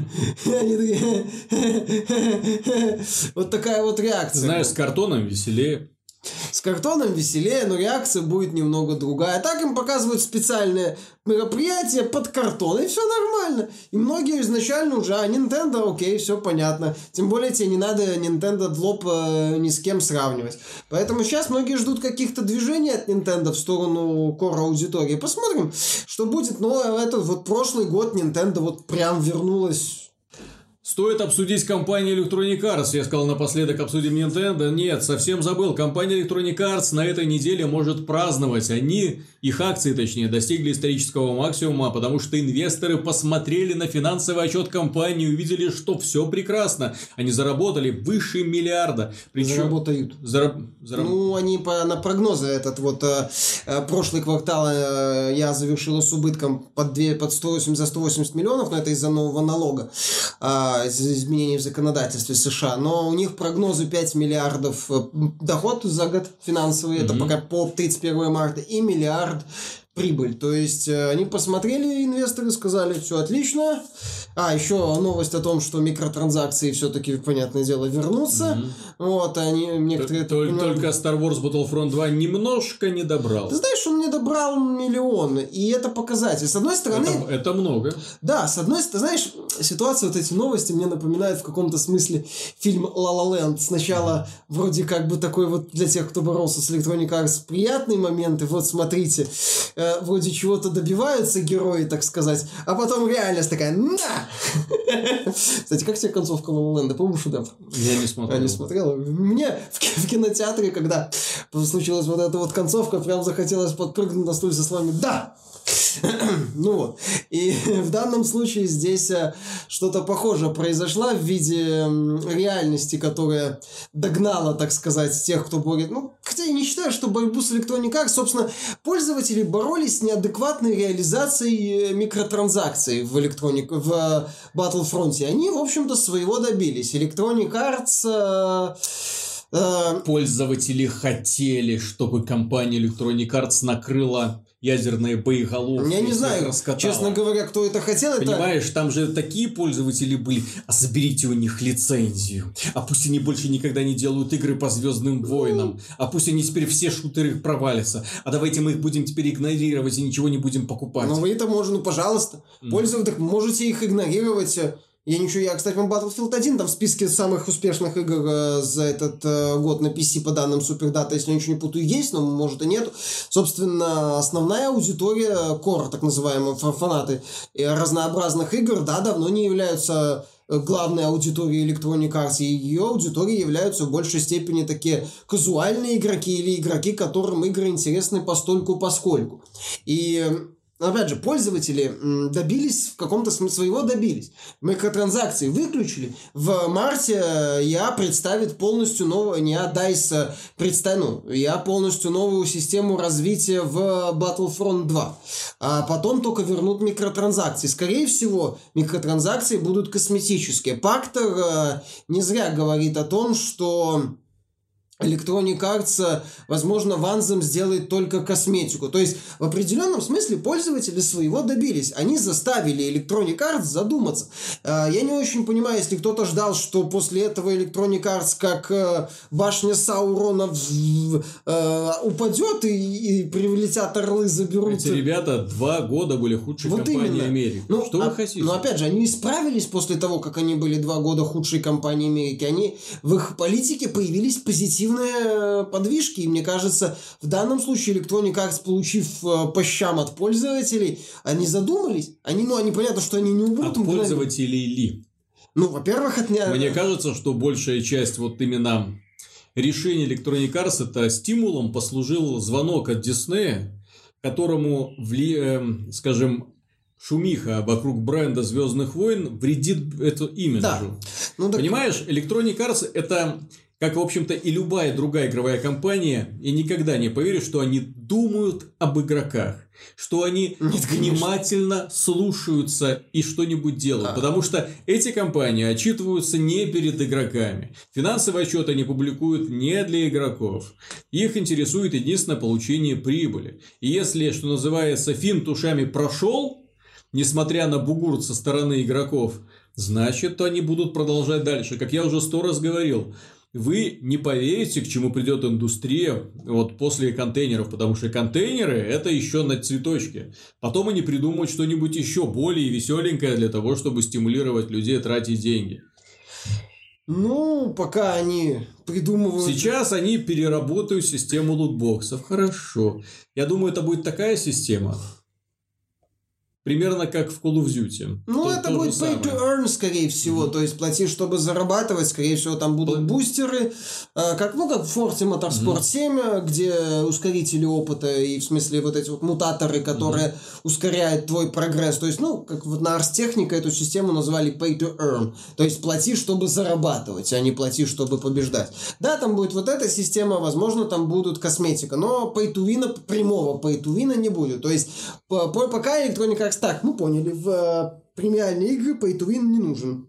Speaker 2: Вот такая вот реакция.
Speaker 1: Знаешь, с картоном веселее.
Speaker 2: С картоном веселее, но реакция будет немного другая. Так им показывают специальное мероприятие под картон, и все нормально. И многие изначально уже, а Nintendo, окей, все понятно. Тем более тебе не надо Nintendo длоп э, ни с кем сравнивать. Поэтому сейчас многие ждут каких-то движений от Nintendo в сторону кора аудитории. Посмотрим, что будет. Но это вот прошлый год Nintendo вот прям вернулась
Speaker 1: Стоит обсудить компанию Electronic Arts. Я сказал напоследок обсудим Nintendo. Нет, совсем забыл. Компания Electronic Arts на этой неделе может праздновать. Они, их акции точнее, достигли исторического максимума, потому что инвесторы посмотрели на финансовый отчет компании и увидели, что все прекрасно. Они заработали выше миллиарда.
Speaker 2: Причем... Заработают.
Speaker 1: Зараб... Зараб...
Speaker 2: Ну, они по, на прогнозы этот вот э, э прошлый квартал э, я завершила с убытком под, 2, под 180 за 180 миллионов, но это из-за нового налога. А, изменений в законодательстве США, но у них прогнозы 5 миллиардов э, доход за год финансовый, mm-hmm. это пока по 31 марта, и миллиард Ricardo прибыль. То есть э, они посмотрели, инвесторы сказали, все отлично. А, еще новость о том, что микротранзакции все-таки, понятное дело, вернутся. Mm-hmm. Вот, они некоторые...
Speaker 1: Только, понимают... только Star Wars Battlefront 2 немножко не добрал.
Speaker 2: Ты знаешь, он не добрал миллион, и это показатель. С одной стороны...
Speaker 1: Это, это много.
Speaker 2: Да, с одной стороны, знаешь, ситуация, вот эти новости мне напоминают в каком-то смысле фильм «Ла Ла Ленд». Сначала mm-hmm. вроде как бы такой вот для тех, кто боролся с Electronic Arts, приятные моменты. Вот, смотрите, э, вроде чего-то добиваются герои, так сказать, а потом реальность такая, на! Кстати, как тебе концовка Лоланда? Помнишь, шедевр?
Speaker 1: Я не смотрел.
Speaker 2: А, не смотрел? Мне в, в кинотеатре, когда случилась вот эта вот концовка, прям захотелось подпрыгнуть на стуле со словами «Да!» ну вот. И в данном случае здесь э, что-то похожее произошло в виде реальности, которая догнала, так сказать, тех, кто борет. Ну, хотя я не считаю, что борьбу с Arts, собственно, пользователи боролись с неадекватной реализацией э, микротранзакций в Electronic, в э, Battlefront. Они, в общем-то, своего добились. Electronic Arts...
Speaker 1: Пользователи хотели, чтобы компания Electronic Arts накрыла ядерные боеголовки.
Speaker 2: Я не знаю, раскатала. честно говоря, кто это хотел.
Speaker 1: Понимаешь, это... там же такие пользователи были. А заберите у них лицензию. А пусть они больше никогда не делают игры по Звездным войнам. А пусть они теперь все шутеры провалятся. А давайте мы их будем теперь игнорировать и ничего не будем покупать.
Speaker 2: Ну вы это можно, ну пожалуйста. Mm. Пользователи, можете их игнорировать я ничего, я, кстати, вам Battlefield 1 там в списке самых успешных игр э, за этот э, год на PC по данным Супердата, если я ничего не путаю, есть, но может и нет. Собственно, основная аудитория, Core, так называемые фанаты э, разнообразных игр, да, давно не являются э, главной аудиторией Electronic Arts, и ее аудиторией являются в большей степени такие казуальные игроки или игроки, которым игры интересны постольку поскольку. И опять же, пользователи добились в каком-то смысле своего добились. Микротранзакции выключили. В марте э, я представит полностью новую, не DICE представит, ну, я полностью новую систему развития в Battlefront 2. А потом только вернут микротранзакции. Скорее всего, микротранзакции будут косметические. Пактор э, не зря говорит о том, что Electronic Arts, возможно, Ванзом сделает только косметику. То есть, в определенном смысле пользователи своего добились. Они заставили Electronic Arts задуматься. А, я не очень понимаю, если кто-то ждал, что после этого Electronic Arts, как э, башня Саурона, э, упадет и, и прилетят орлы заберут.
Speaker 1: Эти ребята два года были худшей вот компанией Америки.
Speaker 2: Ну, что а, вы хотите? Но опять же, они исправились после того, как они были два года худшей компанией Америки. Они в их политике появились позитивные позитивные подвижки. И мне кажется, в данном случае Electronic Arts, получив э, по щам от пользователей, они задумались. Они, ну, они понятно, что они не убудут.
Speaker 1: От пользователей ли?
Speaker 2: Ну, во-первых, от...
Speaker 1: Мне кажется, что большая часть вот именно решения Electronic Arts это стимулом послужил звонок от Disney, которому, вли, э, скажем, шумиха вокруг бренда Звездных войн вредит это имиджу. Да. Ну, так... Понимаешь, Electronic Arts это как, в общем-то, и любая другая игровая компания, я никогда не поверю, что они думают об игроках, что они Нет, внимательно слушаются и что-нибудь делают. А. Потому что эти компании отчитываются не перед игроками. Финансовый отчет они публикуют не для игроков. Их интересует единственное получение прибыли. И если, что называется, финт ушами прошел, несмотря на бугур со стороны игроков, значит, они будут продолжать дальше. Как я уже сто раз говорил, вы не поверите, к чему придет индустрия вот после контейнеров, потому что контейнеры это еще на цветочке. Потом они придумают что-нибудь еще более веселенькое для того, чтобы стимулировать людей тратить деньги.
Speaker 2: Ну, пока они придумывают...
Speaker 1: Сейчас они переработают систему лутбоксов. Хорошо. Я думаю, это будет такая система, Примерно как в Call of Duty.
Speaker 2: Ну, то, это то будет pay to earn, скорее всего. Mm-hmm. То есть, плати, чтобы зарабатывать. Скорее всего, там будут Пл... бустеры. Э, как, ну, как в Forza Motorsport mm-hmm. 7, где ускорители опыта и, в смысле, вот эти вот мутаторы, которые mm-hmm. ускоряют твой прогресс. То есть, ну, как вот на Ars Technica эту систему назвали pay to earn. То есть, плати, чтобы зарабатывать, а не плати, чтобы побеждать. Да, там будет вот эта система, возможно, там будут косметика. Но pay to win, прямого pay to win не будет. То есть, пока Electronic Arts так, мы поняли, в э, премиальные игры pay to win не нужен.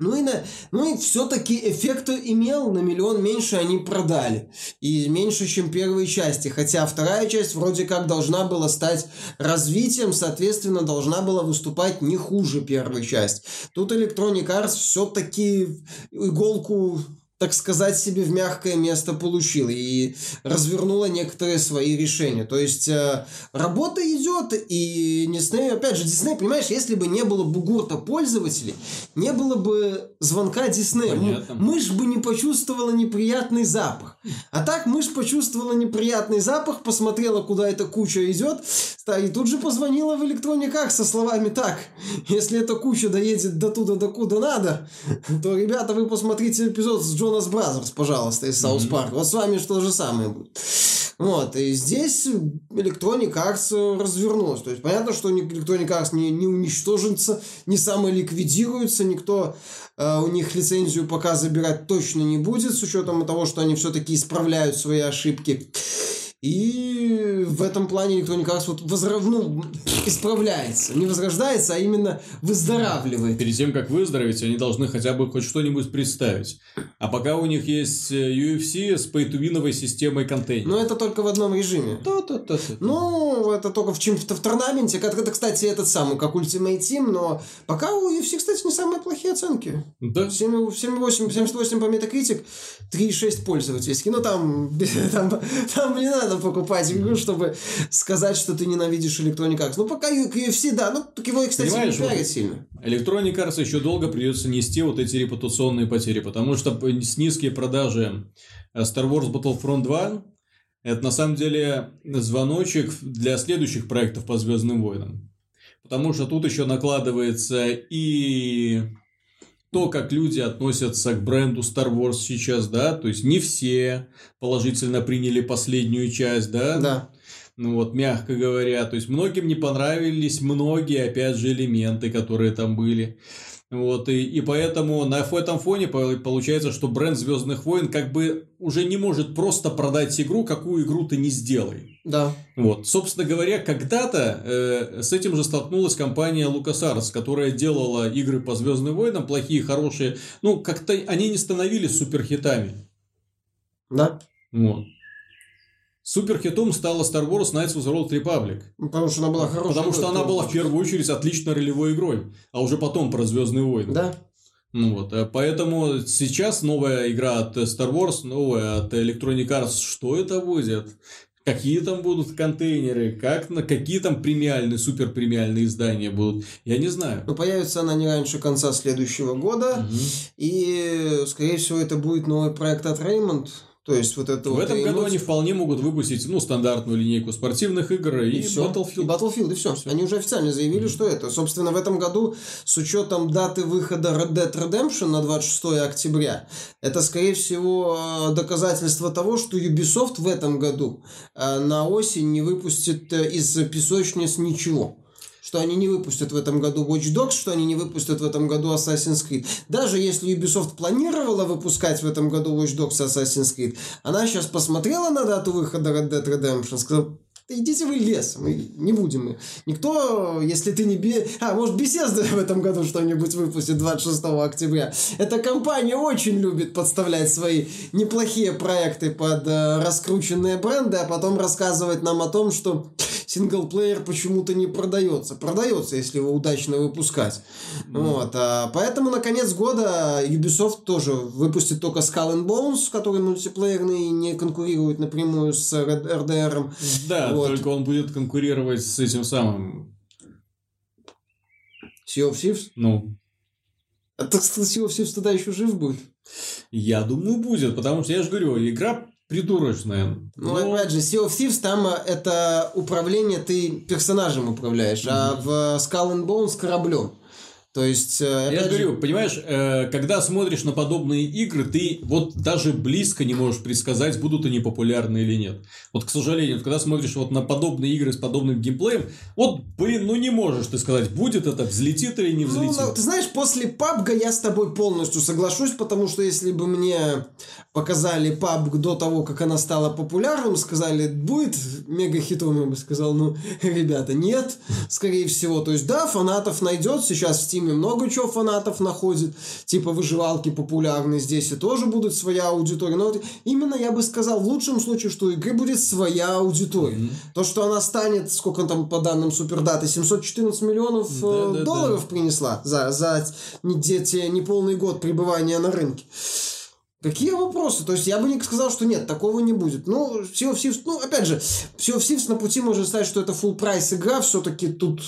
Speaker 2: Ну и, на, ну и все-таки эффект имел, на миллион меньше они продали. И меньше, чем первые части. Хотя вторая часть вроде как должна была стать развитием, соответственно, должна была выступать не хуже первой части. Тут Electronic Arts все-таки иголку так сказать, себе в мягкое место получила и развернула некоторые свои решения. То есть э, работа идет, и Дисней, опять же, Дисней, понимаешь, если бы не было бугурта пользователей, не было бы звонка Диснея.
Speaker 1: Понятно.
Speaker 2: Мышь бы не почувствовала неприятный запах. А так мышь почувствовала неприятный запах, посмотрела, куда эта куча идет, и тут же позвонила в Arts со словами так, если эта куча доедет до туда, до куда надо, то, ребята, вы посмотрите эпизод с Jonas Brothers, пожалуйста, из South Park. Вот с вами то же самое будет. Вот, и здесь Electronic Arts развернулась. То есть, понятно, что Electronic Arts не, не уничтожится, не самоликвидируется, никто э, у них лицензию пока забирать точно не будет, с учетом того, что они все-таки исправляют свои ошибки. И в этом плане Electronic Arts вот возра... ну, исправляется. Не возрождается, а именно выздоравливает.
Speaker 1: Перед тем, как выздороветь, они должны хотя бы хоть что-нибудь представить. А пока у них есть э, UFC с пейтувиновой системой контейнеров.
Speaker 2: Но это только в одном режиме.
Speaker 1: Да-да-да.
Speaker 2: Ну, это только в, чем в турнаменте. Это, это, кстати, этот самый, как Ultimate Team, но пока у UFC, кстати, не самые плохие оценки.
Speaker 1: Да.
Speaker 2: 7, 78, 78 по Metacritic, 3,6 пользовательский. Ну, там, там, там не надо покупать игру, чтобы сказать, что ты ненавидишь Electronic Arts. Ну, пока UFC, да, ну, так его, кстати,
Speaker 1: Понимаешь,
Speaker 2: не пиарят сильно.
Speaker 1: Electronic Arts еще долго придется нести вот эти репутационные потери, потому что с низкие продажи э, Star Wars Battlefront 2 это на самом деле звоночек для следующих проектов по Звездным войнам. Потому что тут еще накладывается и то, как люди относятся к бренду Star Wars сейчас, да, то есть не все положительно приняли последнюю часть, да,
Speaker 2: Да.
Speaker 1: ну вот, мягко говоря, то есть многим не понравились многие, опять же, элементы, которые там были. Вот, и, и поэтому на этом фоне по- получается, что бренд Звездных войн как бы уже не может просто продать игру, какую игру ты не сделай.
Speaker 2: Да.
Speaker 1: Вот, собственно говоря, когда-то э, с этим же столкнулась компания LucasArts, которая делала игры по Звездным войнам, плохие, хорошие. Ну, как-то они не становились суперхитами.
Speaker 2: Да.
Speaker 1: Вот. Суперхитом стала Star Wars Knights of the Old Republic.
Speaker 2: Ну, Потому что она была хорошая.
Speaker 1: Потому что она была в
Speaker 2: первую
Speaker 1: очередь отличной ролевой игрой, а уже потом про Звездные войны.
Speaker 2: Да.
Speaker 1: Ну вот, э, поэтому сейчас новая игра от Star Wars, новая от Electronic Arts, что это будет? Какие там будут контейнеры, как на какие там премиальные, супер премиальные издания будут, я не знаю.
Speaker 2: Но появится она не раньше конца следующего года.
Speaker 1: Мгм.
Speaker 2: И, скорее всего, это будет новый проект от Raymond. То есть, вот это
Speaker 1: В
Speaker 2: вот
Speaker 1: этом
Speaker 2: и
Speaker 1: году
Speaker 2: эмоции-
Speaker 1: они вполне могут выпустить ну, стандартную линейку спортивных игр и,
Speaker 2: всё.
Speaker 1: Battlefield.
Speaker 2: И Battlefield, и все. Они уже официально заявили, что это. Собственно, в этом году, с учетом даты выхода Red Dead Redemption на 26 октября, это, скорее всего, э, доказательство того, что Ubisoft в этом году э, на осень не выпустит э, из песочниц ничего. Что они не выпустят в этом году Watch Dogs, что они не выпустят в этом году Assassin's Creed. Даже если Ubisoft планировала выпускать в этом году Watch Dogs и Assassin's Creed, она сейчас посмотрела на дату выхода Red Dead Redemption, сказала, идите вы лесом, мы не будем мы. Никто, если ты не... Бе... А, может, Bethesda в этом году что-нибудь выпустит 26 октября. Эта компания очень любит подставлять свои неплохие проекты под э, раскрученные бренды, а потом рассказывать нам о том, что синглплеер почему-то не продается. Продается, если его удачно выпускать. Вот. а поэтому на конец года Ubisoft тоже выпустит только Skull and Bones, который мультиплеерный и не конкурирует напрямую с RDR.
Speaker 1: Да,
Speaker 2: Вот.
Speaker 1: только он будет конкурировать с этим самым,
Speaker 2: Sea of Thieves.
Speaker 1: ну,
Speaker 2: А так Sea of Thieves тогда еще жив будет.
Speaker 1: Я думаю, будет, потому что я же говорю, игра придурочная.
Speaker 2: Ну,
Speaker 1: Но-
Speaker 2: опять же, Sea of Thieves, там а, это управление, ты персонажем управляешь, а в Skull and Bones кораблем. То есть, э,
Speaker 1: Я
Speaker 2: же
Speaker 1: говорю, понимаешь, э, когда смотришь на подобные игры, ты вот даже близко не можешь предсказать, будут они популярны или нет. Вот, к сожалению, вот когда смотришь вот на подобные игры с подобным геймплеем, вот, блин, ну не можешь ты сказать, будет это, взлетит или не
Speaker 2: Ну,
Speaker 1: взлетит.
Speaker 2: ну, ты знаешь, после PUBG я с тобой полностью соглашусь, потому что если бы мне показали PUBG до того, как она стала популярным, сказали, будет мега хитом, я бы сказал, ну, ребята, нет, скорее всего. То есть, да, фанатов найдет, сейчас в Steam Стиме много чего фанатов находит, типа выживалки популярны здесь, и тоже будет своя аудитория. Но вот именно я бы сказал, в лучшем случае, что у игры будет своя аудитория. Mm-hmm. То, что она станет, сколько там по данным Супердаты, 714 миллионов да, э, да, долларов да. принесла за, за не, те, неполный год пребывания на рынке. Какие вопросы? То есть я бы не сказал, что нет, такого не будет. Ну, Sea of Thieves, ну, опять же, Sea of Thieves на пути можно сказать, что это full прайс игра, все-таки тут,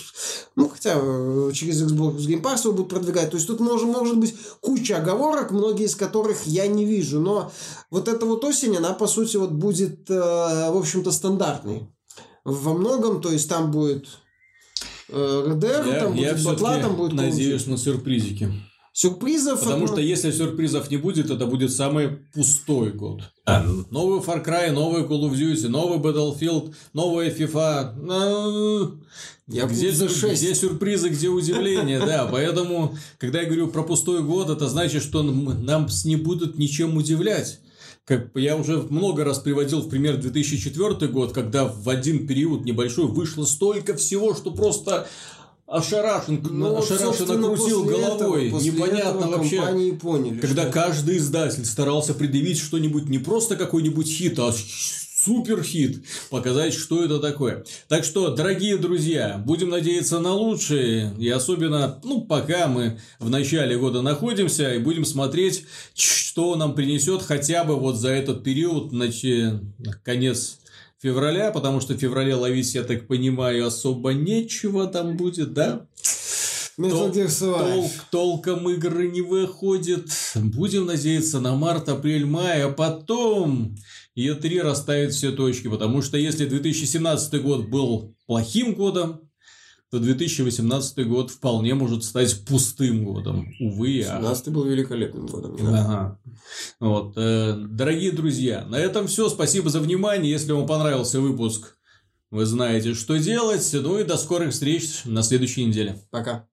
Speaker 2: ну, хотя э, через Xbox Game Pass его будут продвигать, то есть тут может, может быть куча оговорок, многие из которых я не вижу, но вот эта вот осень, она, по сути, вот будет, э, в общем-то, стандартной. Во многом, то есть там будет э, RDR,
Speaker 1: я,
Speaker 2: там
Speaker 1: будет батла, там будет... надеюсь на сюрпризики.
Speaker 2: Сюрпризов...
Speaker 1: Потому что если сюрпризов не будет, это будет самый пустой год. А, новый Far Cry, новый Call of Duty, новый Battlefield, новая FIFA. Ну, я где, за 6. где сюрпризы, где удивление, да. Поэтому, когда я говорю про пустой год, это значит, что нам не будут ничем удивлять. Как я уже много раз приводил в пример 2004 год, когда в один период небольшой вышло столько всего, что просто ошарашен, ну, ошарашенно крутил головой. Этого, Непонятно вообще.
Speaker 2: Поняли,
Speaker 1: когда что... каждый издатель старался предъявить что-нибудь не просто какой-нибудь хит, а супер хит, показать, что это такое. Так что, дорогие друзья, будем надеяться на лучшее, и особенно, ну, пока мы в начале года находимся, и будем смотреть, что нам принесет хотя бы вот за этот период, значит, конец февраля, потому что в феврале ловить, я так понимаю, особо нечего там будет, да? Тол- тол- толком игры не выходит. Будем надеяться на март, апрель, май, а потом Е3 расставит все точки. Потому что если 2017 год был плохим годом, то 2018 год вполне может стать пустым годом. Увы,
Speaker 2: 2017 а... был великолепным годом.
Speaker 1: Ага. Вот. Э, дорогие друзья, на этом все. Спасибо за внимание. Если вам понравился выпуск, вы знаете, что делать. Ну и до скорых встреч на следующей неделе.
Speaker 2: Пока.